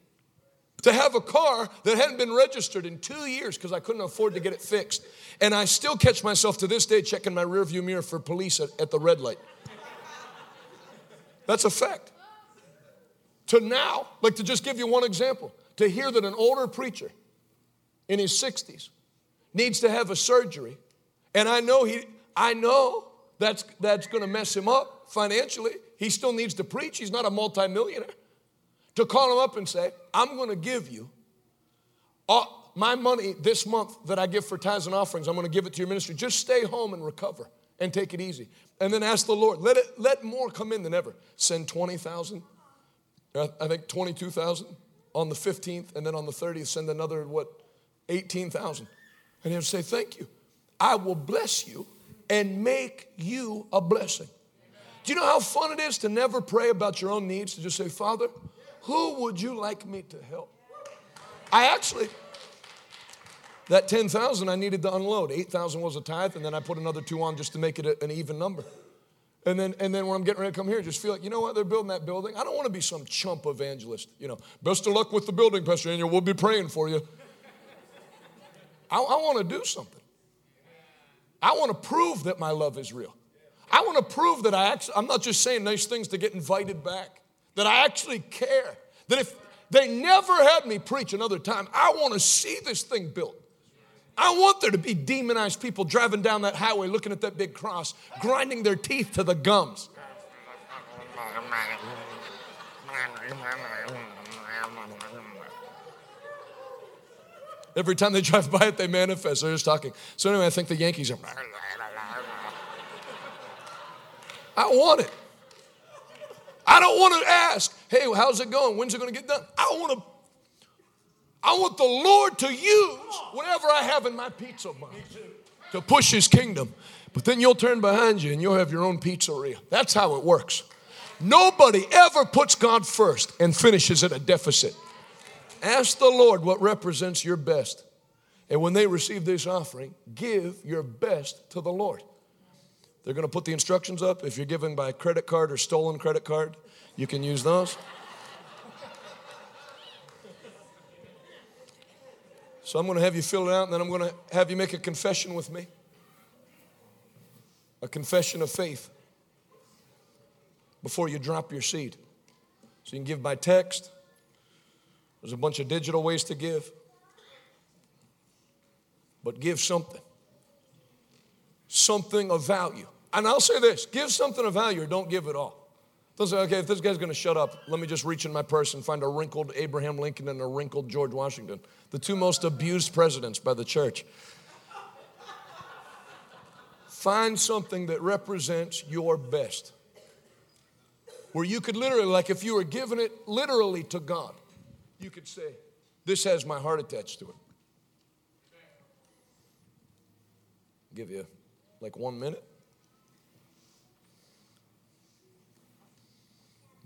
to have a car that hadn't been registered in two years because I couldn't afford to get it fixed. And I still catch myself to this day checking my rearview mirror for police at, at the red light. That's a fact. To now, like to just give you one example, to hear that an older preacher in his 60s needs to have a surgery, and I know he, I know that's, that's going to mess him up financially. He still needs to preach. He's not a multimillionaire. To call him up and say, I'm going to give you all, my money this month that I give for tithes and offerings, I'm going to give it to your ministry. Just stay home and recover and take it easy. And then ask the Lord, let it let more come in than ever. Send 20,000, I think 22,000 on the 15th, and then on the 30th, send another, what, 18,000. And he'll say, Thank you. I will bless you and make you a blessing. Do you know how fun it is to never pray about your own needs? To just say, Father, who would you like me to help? I actually, that 10,000 I needed to unload. 8,000 was a tithe, and then I put another two on just to make it an even number. And then, and then when I'm getting ready to come here, just feel like, you know what, they're building that building. I don't want to be some chump evangelist. You know, best of luck with the building, Pastor Daniel. We'll be praying for you. I, I want to do something. I want to prove that my love is real. I want to prove that I actually, I'm not just saying nice things to get invited back, that I actually care. That if they never had me preach another time, I want to see this thing built. I want there to be demonized people driving down that highway looking at that big cross, grinding their teeth to the gums. Every time they drive by it, they manifest. They're just talking. So, anyway, I think the Yankees are. I want it. I don't want to ask, hey, how's it going? When's it going to get done? I want to. I want the Lord to use whatever I have in my pizza box to push His kingdom. But then you'll turn behind you and you'll have your own pizzeria. That's how it works. Nobody ever puts God first and finishes at a deficit. Ask the Lord what represents your best. And when they receive this offering, give your best to the Lord. They're going to put the instructions up. If you're giving by credit card or stolen credit card, you can use those. So I'm going to have you fill it out, and then I'm going to have you make a confession with me a confession of faith before you drop your seed. So you can give by text. There's a bunch of digital ways to give. But give something. Something of value. And I'll say this give something of value or don't give it all. Don't say, okay, if this guy's gonna shut up, let me just reach in my purse and find a wrinkled Abraham Lincoln and a wrinkled George Washington, the two most abused presidents by the church. Find something that represents your best. Where you could literally, like if you were giving it literally to God, you could say, This has my heart attached to it. give you like one minute.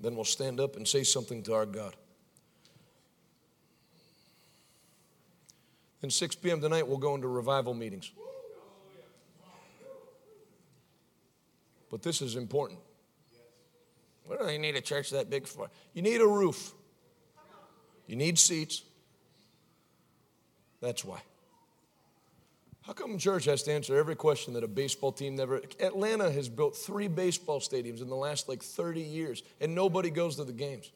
Then we'll stand up and say something to our God. Then 6 p.m. tonight, we'll go into revival meetings. But this is important. What do you need a church that big for? You need a roof. You need seats. That's why. How come church has to answer every question that a baseball team never? Atlanta has built three baseball stadiums in the last like 30 years, and nobody goes to the games.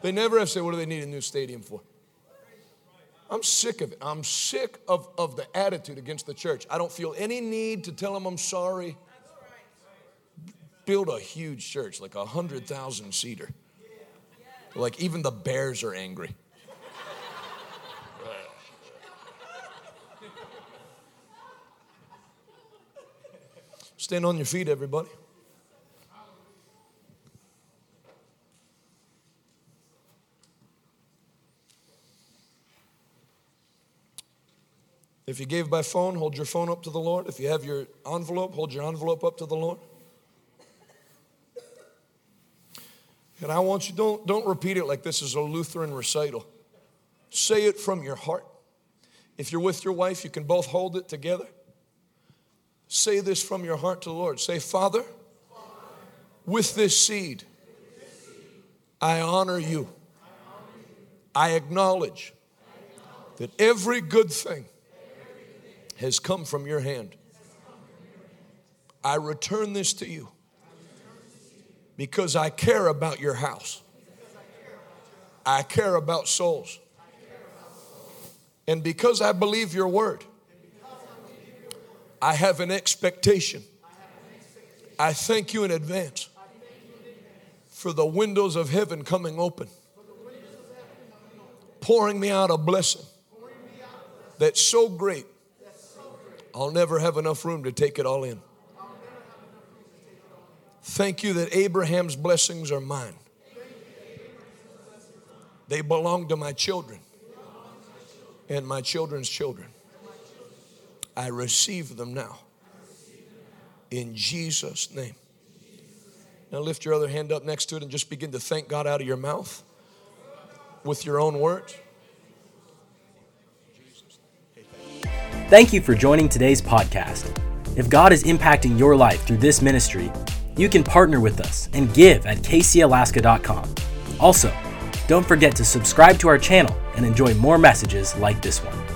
They never have said, What do they need a new stadium for? I'm sick of it. I'm sick of, of the attitude against the church. I don't feel any need to tell them I'm sorry. Build a huge church, like a 100,000 seater. Like even the bears are angry. Stand on your feet, everybody. If you gave by phone, hold your phone up to the Lord. If you have your envelope, hold your envelope up to the Lord. And I want you, don't, don't repeat it like this is a Lutheran recital. Say it from your heart. If you're with your wife, you can both hold it together. Say this from your heart to the Lord. Say, Father, with this seed, I honor you. I acknowledge that every good thing has come from your hand. I return this to you because I care about your house. I care about souls. And because I believe your word, I have an expectation. I thank you in advance for the windows of heaven coming open, pouring me out a blessing that's so great, I'll never have enough room to take it all in. Thank you that Abraham's blessings are mine. They belong to my children and my children's children. I receive them now. In Jesus' name. Now lift your other hand up next to it and just begin to thank God out of your mouth with your own words. Thank you for joining today's podcast. If God is impacting your life through this ministry, you can partner with us and give at kcalaska.com. Also, don't forget to subscribe to our channel and enjoy more messages like this one.